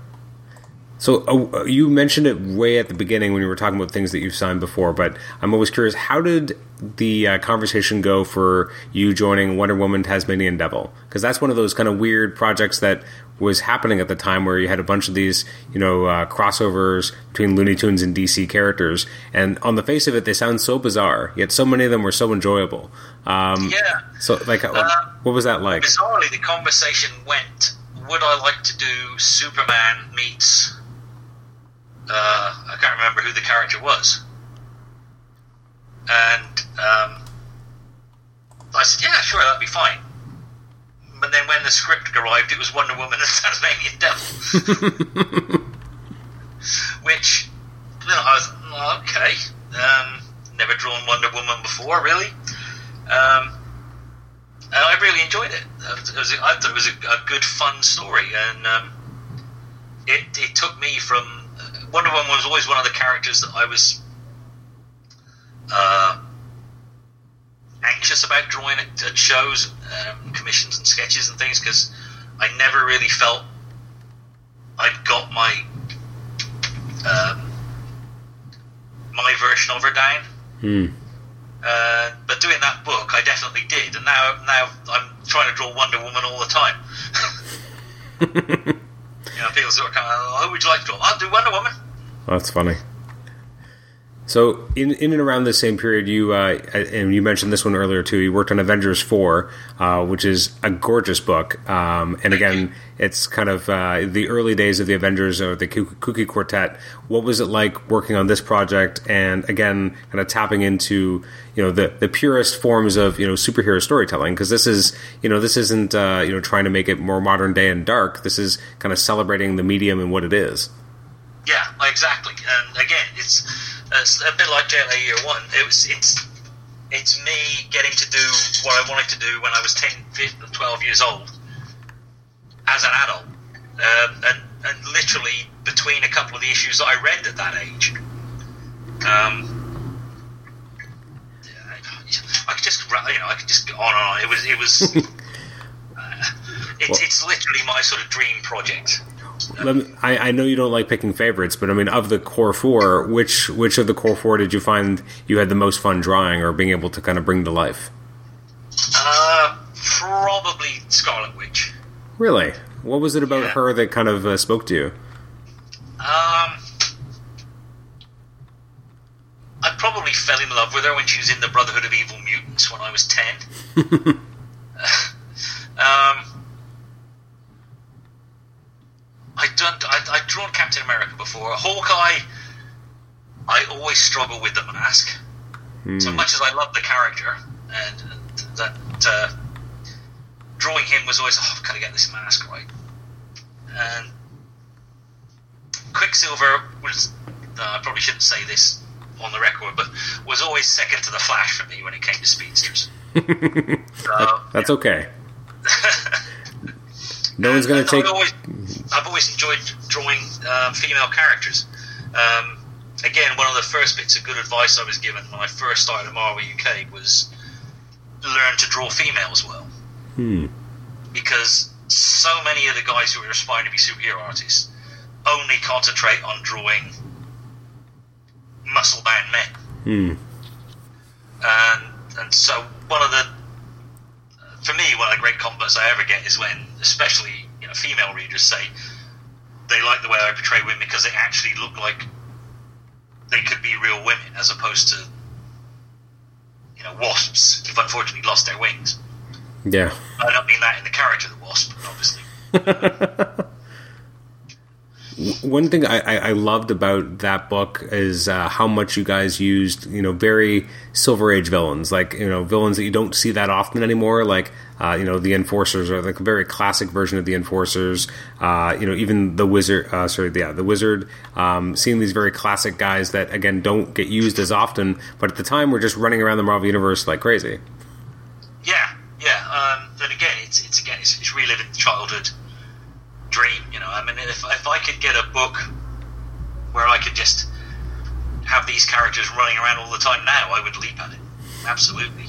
S1: So uh, you mentioned it way at the beginning when you were talking about things that you've signed before, but I'm always curious: how did the uh, conversation go for you joining Wonder Woman, Tasmanian Devil? Because that's one of those kind of weird projects that was happening at the time, where you had a bunch of these, you know, uh, crossovers between Looney Tunes and DC characters, and on the face of it, they sound so bizarre, yet so many of them were so enjoyable. Um,
S2: Yeah.
S1: So, like, uh, what was that like?
S2: Bizarrely, the conversation went: Would I like to do Superman meets? Uh, I can't remember who the character was, and um, I said, "Yeah, sure, that'd be fine." But then, when the script arrived, it was Wonder Woman and Tasmanian Devil, which you know, I was "Oh, okay. Um, never drawn Wonder Woman before, really. Um, and I really enjoyed it. It was, I thought it was a, a good, fun story, and um, it, it took me from Wonder Woman was always one of the characters that I was uh, anxious about drawing at, at shows, um, commissions, and sketches and things because I never really felt I'd got my um, my version of her down.
S1: Hmm.
S2: Uh, but doing that book, I definitely did, and now now I'm trying to draw Wonder Woman all the time. you know, people sort of come, oh, who would you like to draw? I'll do Wonder Woman.
S1: That's funny. So, in in and around the same period, you uh, and you mentioned this one earlier too. You worked on Avengers Four, uh, which is a gorgeous book. Um, and again, it's kind of uh, the early days of the Avengers or the Kooky Quartet. What was it like working on this project? And again, kind of tapping into you know the the purest forms of you know superhero storytelling because this is you know this isn't uh, you know trying to make it more modern day and dark. This is kind of celebrating the medium and what it is.
S2: Yeah, exactly. And again, it's, it's a bit like JLA Year One. It was it's it's me getting to do what I wanted to do when I was 10, 15, 12 years old as an adult, um, and and literally between a couple of the issues that I read at that age. Um, I could just, you know, I could just go on and on. It was, it was, uh, it's, it's literally my sort of dream project.
S1: Let me, I, I know you don't like picking favorites, but I mean, of the core four, which which of the core four did you find you had the most fun drawing or being able to kind of bring to life?
S2: Uh, probably Scarlet Witch.
S1: Really, what was it about
S2: Yeah.
S1: her that kind of uh, spoke to you?
S2: Um, I probably fell in love with her when she was in the Brotherhood of Evil Mutants when I was ten. um, I done. I, I'd drawn Captain America before. Hawkeye. I always struggle with the mask. So much as I love the character, and, and that uh, drawing him was always, oh, I've got to get this mask right. And Quicksilver was. No, I probably shouldn't say this on the record, but was always second to the Flash for me when it came to speedsters. so,
S1: That's okay. No one's going to take.
S2: I've always, I've always enjoyed drawing um, female characters. Um, again, one of the first bits of good advice I was given when I first started at Marvel UK was learn to draw females well.
S1: Hmm.
S2: Because so many of the guys who are aspiring to be superhero artists only concentrate on drawing muscle bound men.
S1: Hmm.
S2: And, and so one of the for me, one of the great compliments I ever get is when, especially you know, female readers say they like the way I portray women because they actually look like they could be real women, as opposed to you know wasps who've unfortunately lost their wings.
S1: Yeah.
S2: I don't mean that in the character of the wasp, obviously.
S1: One thing I, I, loved about that book is uh, how much you guys used, you know, very Silver Age villains, like you know, villains that you don't see that often anymore, like uh, you know, the Enforcers are like a very classic version of the Enforcers. Uh, you know, even the Wizard, uh, sorry, yeah, the Wizard. Um, seeing these very classic guys that again don't get used as often, but at the time we're just running around the Marvel universe like crazy.
S2: Yeah, yeah. Um, and again, it's, it's again, it's, it's reliving childhood dream. You know, I mean, if if I could get a book where I could just have these characters running around all the time now, I would leap at it. Absolutely.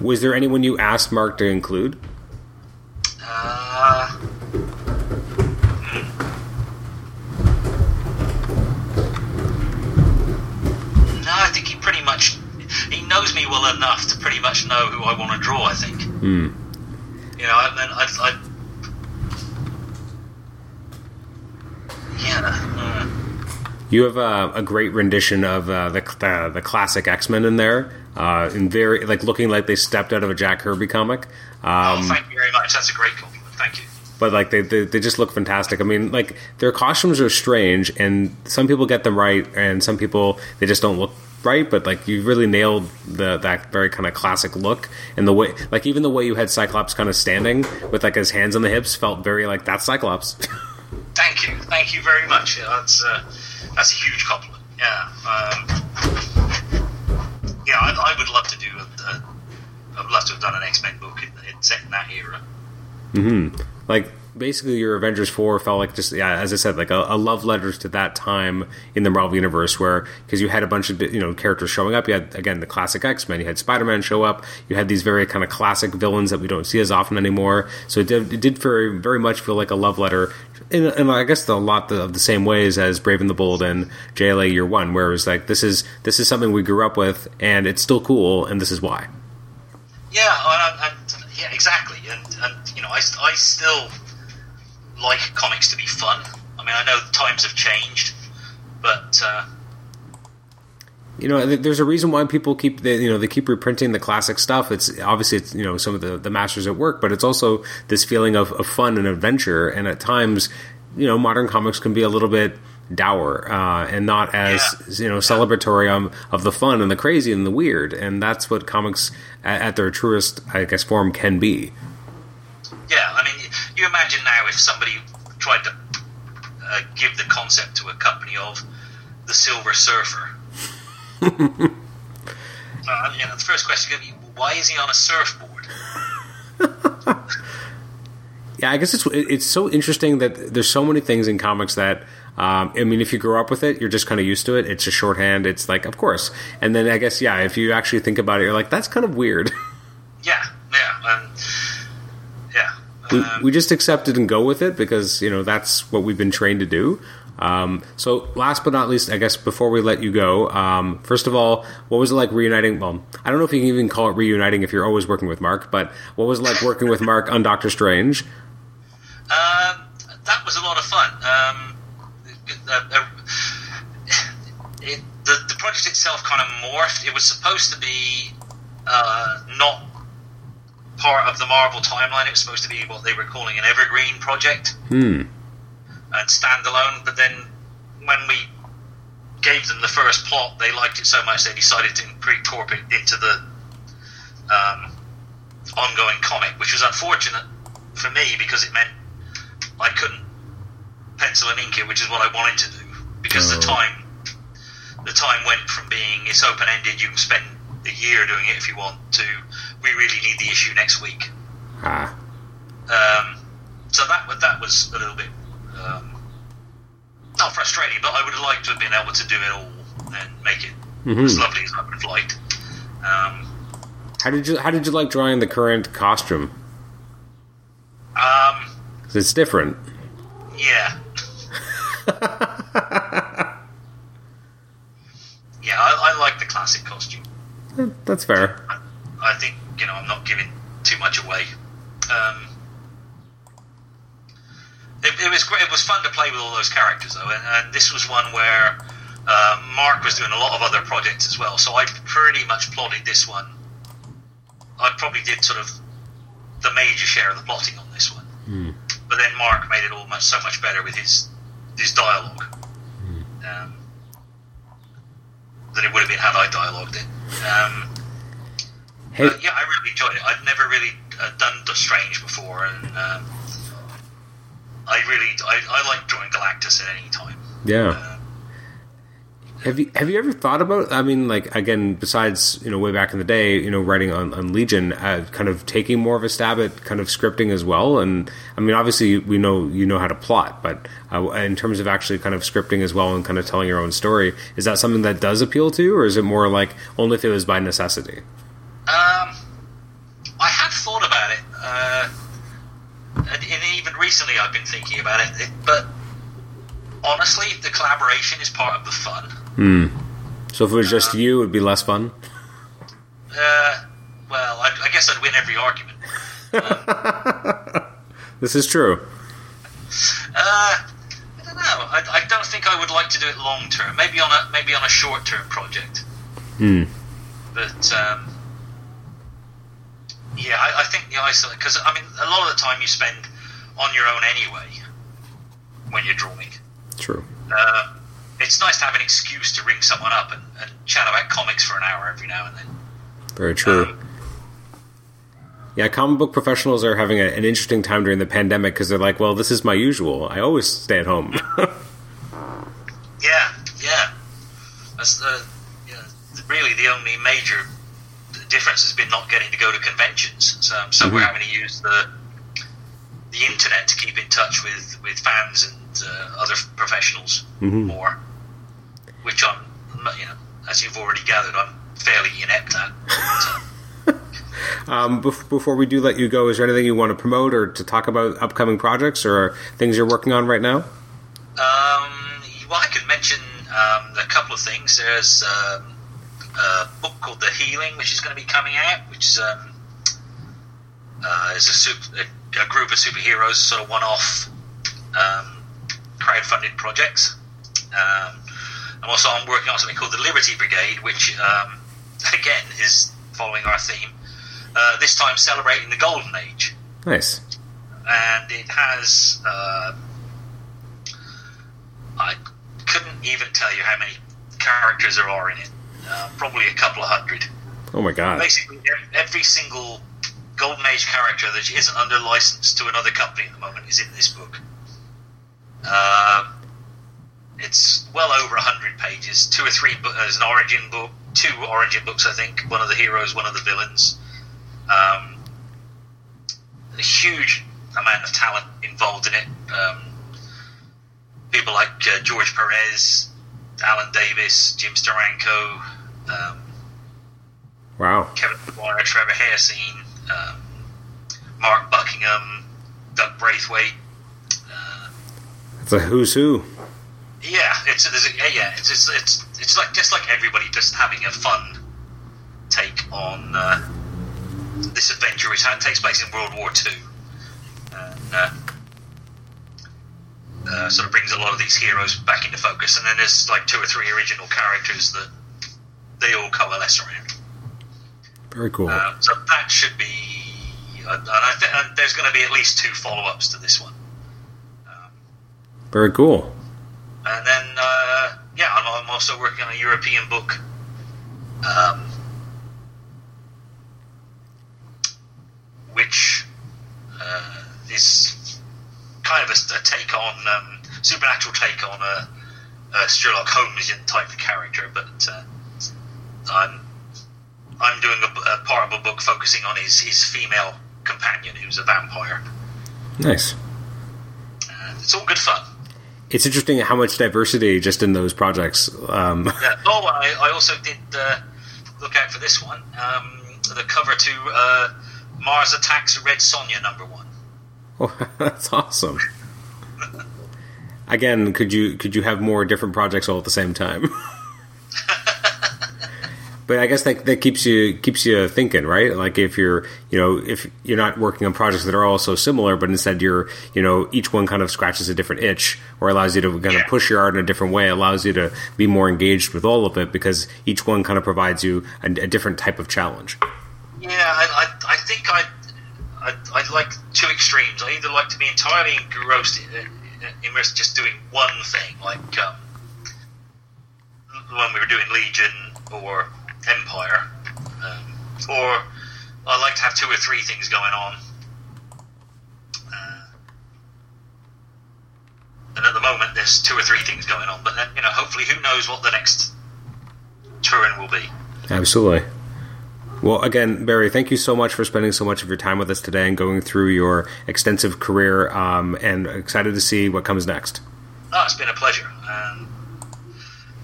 S1: Was there anyone you asked Mark to include?
S2: Uh, hmm. no, I think he pretty much he knows me well enough to pretty much know who I want to draw. I think.
S1: Hmm.
S2: You know, then I, I yeah.
S1: You have uh, a great rendition of uh, the the, the classic X Men in there, uh, in very like looking like they stepped out of a Jack Kirby comic.
S2: oh,
S1: Um,
S2: thank you very much. That's a great compliment. Thank you.
S1: but like they, they they just look fantastic. I mean, like their costumes are strange, and some people get them right, and some people they just don't look right. But like you really nailed the that very kind of classic look, and the way like even the way you had Cyclops kind of standing with like his hands on the hips felt very like that's Cyclops.
S2: Thank you, thank you very much. Yeah, that's uh, that's a huge compliment. Yeah, um, yeah, I, I would love to do. A, a, I'd love to have done an X Men book in, in set in that era.
S1: hmm Like basically, your Avengers four felt like just yeah, as I said, like a, a love letter to that time in the Marvel universe, where because you had a bunch of you know characters showing up. You had again the classic X Men. You had Spider Man show up. You had these very kind of classic villains that we don't see as often anymore. So it did, it did very very much feel like a love letter. and, in I guess the, a lot of the same ways as Brave and the Bold and JLA Year One, where it was like this is this is something we grew up with, and it's still cool, and this is why.
S2: Yeah, and, and yeah, exactly. And, and you know, I, I still like comics to be fun. I mean, I know times have changed, but uh,
S1: you know, there's a reason why people keep the, you know they keep reprinting the classic stuff. It's obviously it's you know some of the the masters at work, but it's also this feeling of, of fun and adventure. And at times, you know, modern comics can be a little bit dour uh, and not as you know celebratory um, of the fun and the crazy and the weird. And that's what comics at, at their truest, I guess, form can be.
S2: Yeah, I mean, you imagine now if somebody tried to uh, give the concept to a company of the Silver Surfer. uh, you know, the first question going to be, why is he on a surfboard?
S1: Yeah, I guess it's it's so interesting that there's so many things in comics that um, I mean, if you grow up with it, you're just kind of used to it. It's a shorthand. It's like, of course. And then I guess, yeah, if you actually think about it, you're like, that's kind of weird.
S2: Yeah, yeah, um, yeah.
S1: We,
S2: Um,
S1: we just accept it and go with it because you know that's what we've been trained to do. Um, so, last but not least, I guess before we let you go, um, first of all, what was it like reuniting? Well, I don't know if you can even call it reuniting if you're always working with Mark, but what was it like working with Mark on Doctor Strange?
S2: Um, that was a lot of fun. Um, uh, uh, it, the, the project itself kind of morphed. It was supposed to be uh, not part of the Marvel timeline. It was supposed to be what they were calling an evergreen project
S1: Hmm.
S2: and standalone. But then when we gave them the first plot, they liked it so much they decided to incorporate it into the um, ongoing comic, which was unfortunate for me because it meant I couldn't pencil and ink it, which is what I wanted to do because the
S1: Oh.
S2: time the time went from being it's open ended, you can spend a year doing it if you want, to we really need the issue next week.
S1: Ah,
S2: Um, so that that was a little bit um, not frustrating, but I would have liked to have been able to do it all and make it as lovely as I would have liked. Um,
S1: how did you how did you like drawing the current costume?
S2: um,
S1: it's different.
S2: yeah. yeah, I, I like the classic costume.
S1: That's fair.
S2: I, I think you know I'm not giving too much away. Um, it, it was great. It was fun to play with all those characters though, and, and this was one where uh, Mark was doing a lot of other projects as well. So I pretty much plotted this one. I probably did sort of the major share of the plotting on this one, but then Mark made it all much so much better with his his dialogue. Um, than it would have been had I dialogued it. Um,
S1: Hey,
S2: but yeah, I really enjoyed it. I'd never really uh, done The Strange before, and um, I really I, I like drawing Galactus at any time.
S1: yeah.
S2: Uh,
S1: Have you have you ever thought about? I mean, like again, besides you know, way back in the day, you know, writing on, on Legion, uh, kind of taking more of a stab at kind of scripting as well. And I mean, obviously, we know you know how to plot, but uh, in terms of actually kind of scripting as well and kind of telling your own story, is that something that does appeal to you, or is it more like only if it was by necessity?
S2: Um, I have thought about it, uh, and, and even recently I've been thinking about it. it. But honestly, the collaboration is part of the fun.
S1: So if it was just you, it'd be less fun.
S2: Uh, well, I, I guess I'd win every argument.
S1: This is true.
S2: Uh, I don't know. I, I don't think I would like to do it long term. Maybe on a maybe on a short term project.
S1: Hmm.
S2: But um, yeah, I, I think the isolate because I mean a lot of the time you spend on your own anyway when you're drawing.
S1: True.
S2: Uh, it's nice to have an excuse to ring someone up and, and chat about comics for an hour every now and then.
S1: Very true.
S2: Um,
S1: Yeah, comic book professionals are having a, an interesting time during the pandemic because they're like, well, this is my usual. I always stay at home.
S2: Yeah, yeah. That's the yeah, really the only major difference has been not getting to go to conventions. So, so we're having to use the the internet to keep in touch with, with fans and uh, other professionals more, which I'm you know as you've already gathered I'm fairly inept at.
S1: Um, before we do let you go, is there anything you want to promote or to talk about upcoming projects or things you're working on right now?
S2: Um, well, I could mention um, a couple of things. There's um, a book called The Healing, which is going to be coming out, which is, um, uh, is a, super, a, a group of superheroes, sort of one-off um, crowdfunded projects. Um, I'm also I'm working on something called the Liberty Brigade, which um, again is following our theme. Uh, this time celebrating the Golden Age
S1: Nice.
S2: and it has. Uh, I couldn't even tell you how many characters there are in it. Uh, probably a couple of hundred.
S1: Oh my god.
S2: Basically, every single Golden Age character that isn't under license to another company at the moment is in this book. Um, it's well over a hundred pages. Two or three. bo- There's an origin book, two origin books, I think. One of the heroes, one of the villains. Um, a huge amount of talent involved in it. Um, people like uh, George Perez, Alan Davis, Jim Steranko, um,
S1: Wow.
S2: Kevin Maguire, Trevor Hairsine, um, Mark Buckingham, Doug Braithwaite. Uh,
S1: It's a who's who.
S2: yeah, it's, yeah, yeah, it's, it's it's it's like just like everybody just having a fun take on uh, this adventure, which takes place in World War Two, and uh, uh, sort of brings a lot of these heroes back into focus. And then there's like two or three original characters that they all coalesce around.
S1: Very cool.
S2: Uh, so that should be, uh, and, I th- and there's going to be at least two follow-ups to this one.
S1: Very cool.
S2: And then, uh, yeah, I'm, I'm also working on a European book. Um, which uh, is kind of a, a take on um, supernatural take on a a Sherlock Holmesian type of character, but uh, I'm I'm doing a, a part of a book focusing on his his female companion, who's a vampire.
S1: Nice.
S2: Uh, it's all good fun.
S1: It's interesting how much diversity just in those projects. Um,
S2: Yeah. Oh, I, I also did uh, look out for this one. Um, the cover to uh, Mars Attacks Red Sonja number one.
S1: oh, that's awesome. Again, could you could you have more different projects all at the same time? but I guess that that keeps you keeps you thinking, right? Like if you're you know if you're not working on projects that are all so similar, but instead you're you know each one kind of scratches a different itch or allows you to kind of push your art in a different way, allows you to be more engaged with all of it because each one kind of provides you a, a different type of challenge.
S2: Yeah, I, I, I think I, I I like two extremes. I either like to be entirely engrossed, in, immersed, just doing one thing, like um, when we were doing Legion or Empire, um, or I like to have two or three things going on. Uh, and at the moment, there's two or three things going on, but then you know, hopefully, who knows what the next turn will be.
S1: Absolutely. Well, again, Barry, thank you so much for spending so much of your time with us today and going through your extensive career. Um, and excited to see what comes next.
S2: No, it's been a pleasure. Um,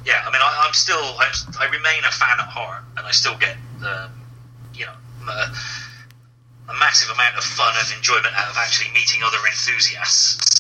S2: yeah, I mean, I, I'm still, I, I remain a fan at heart, and I still get, um, you know, a, a massive amount of fun and enjoyment out of actually meeting other enthusiasts.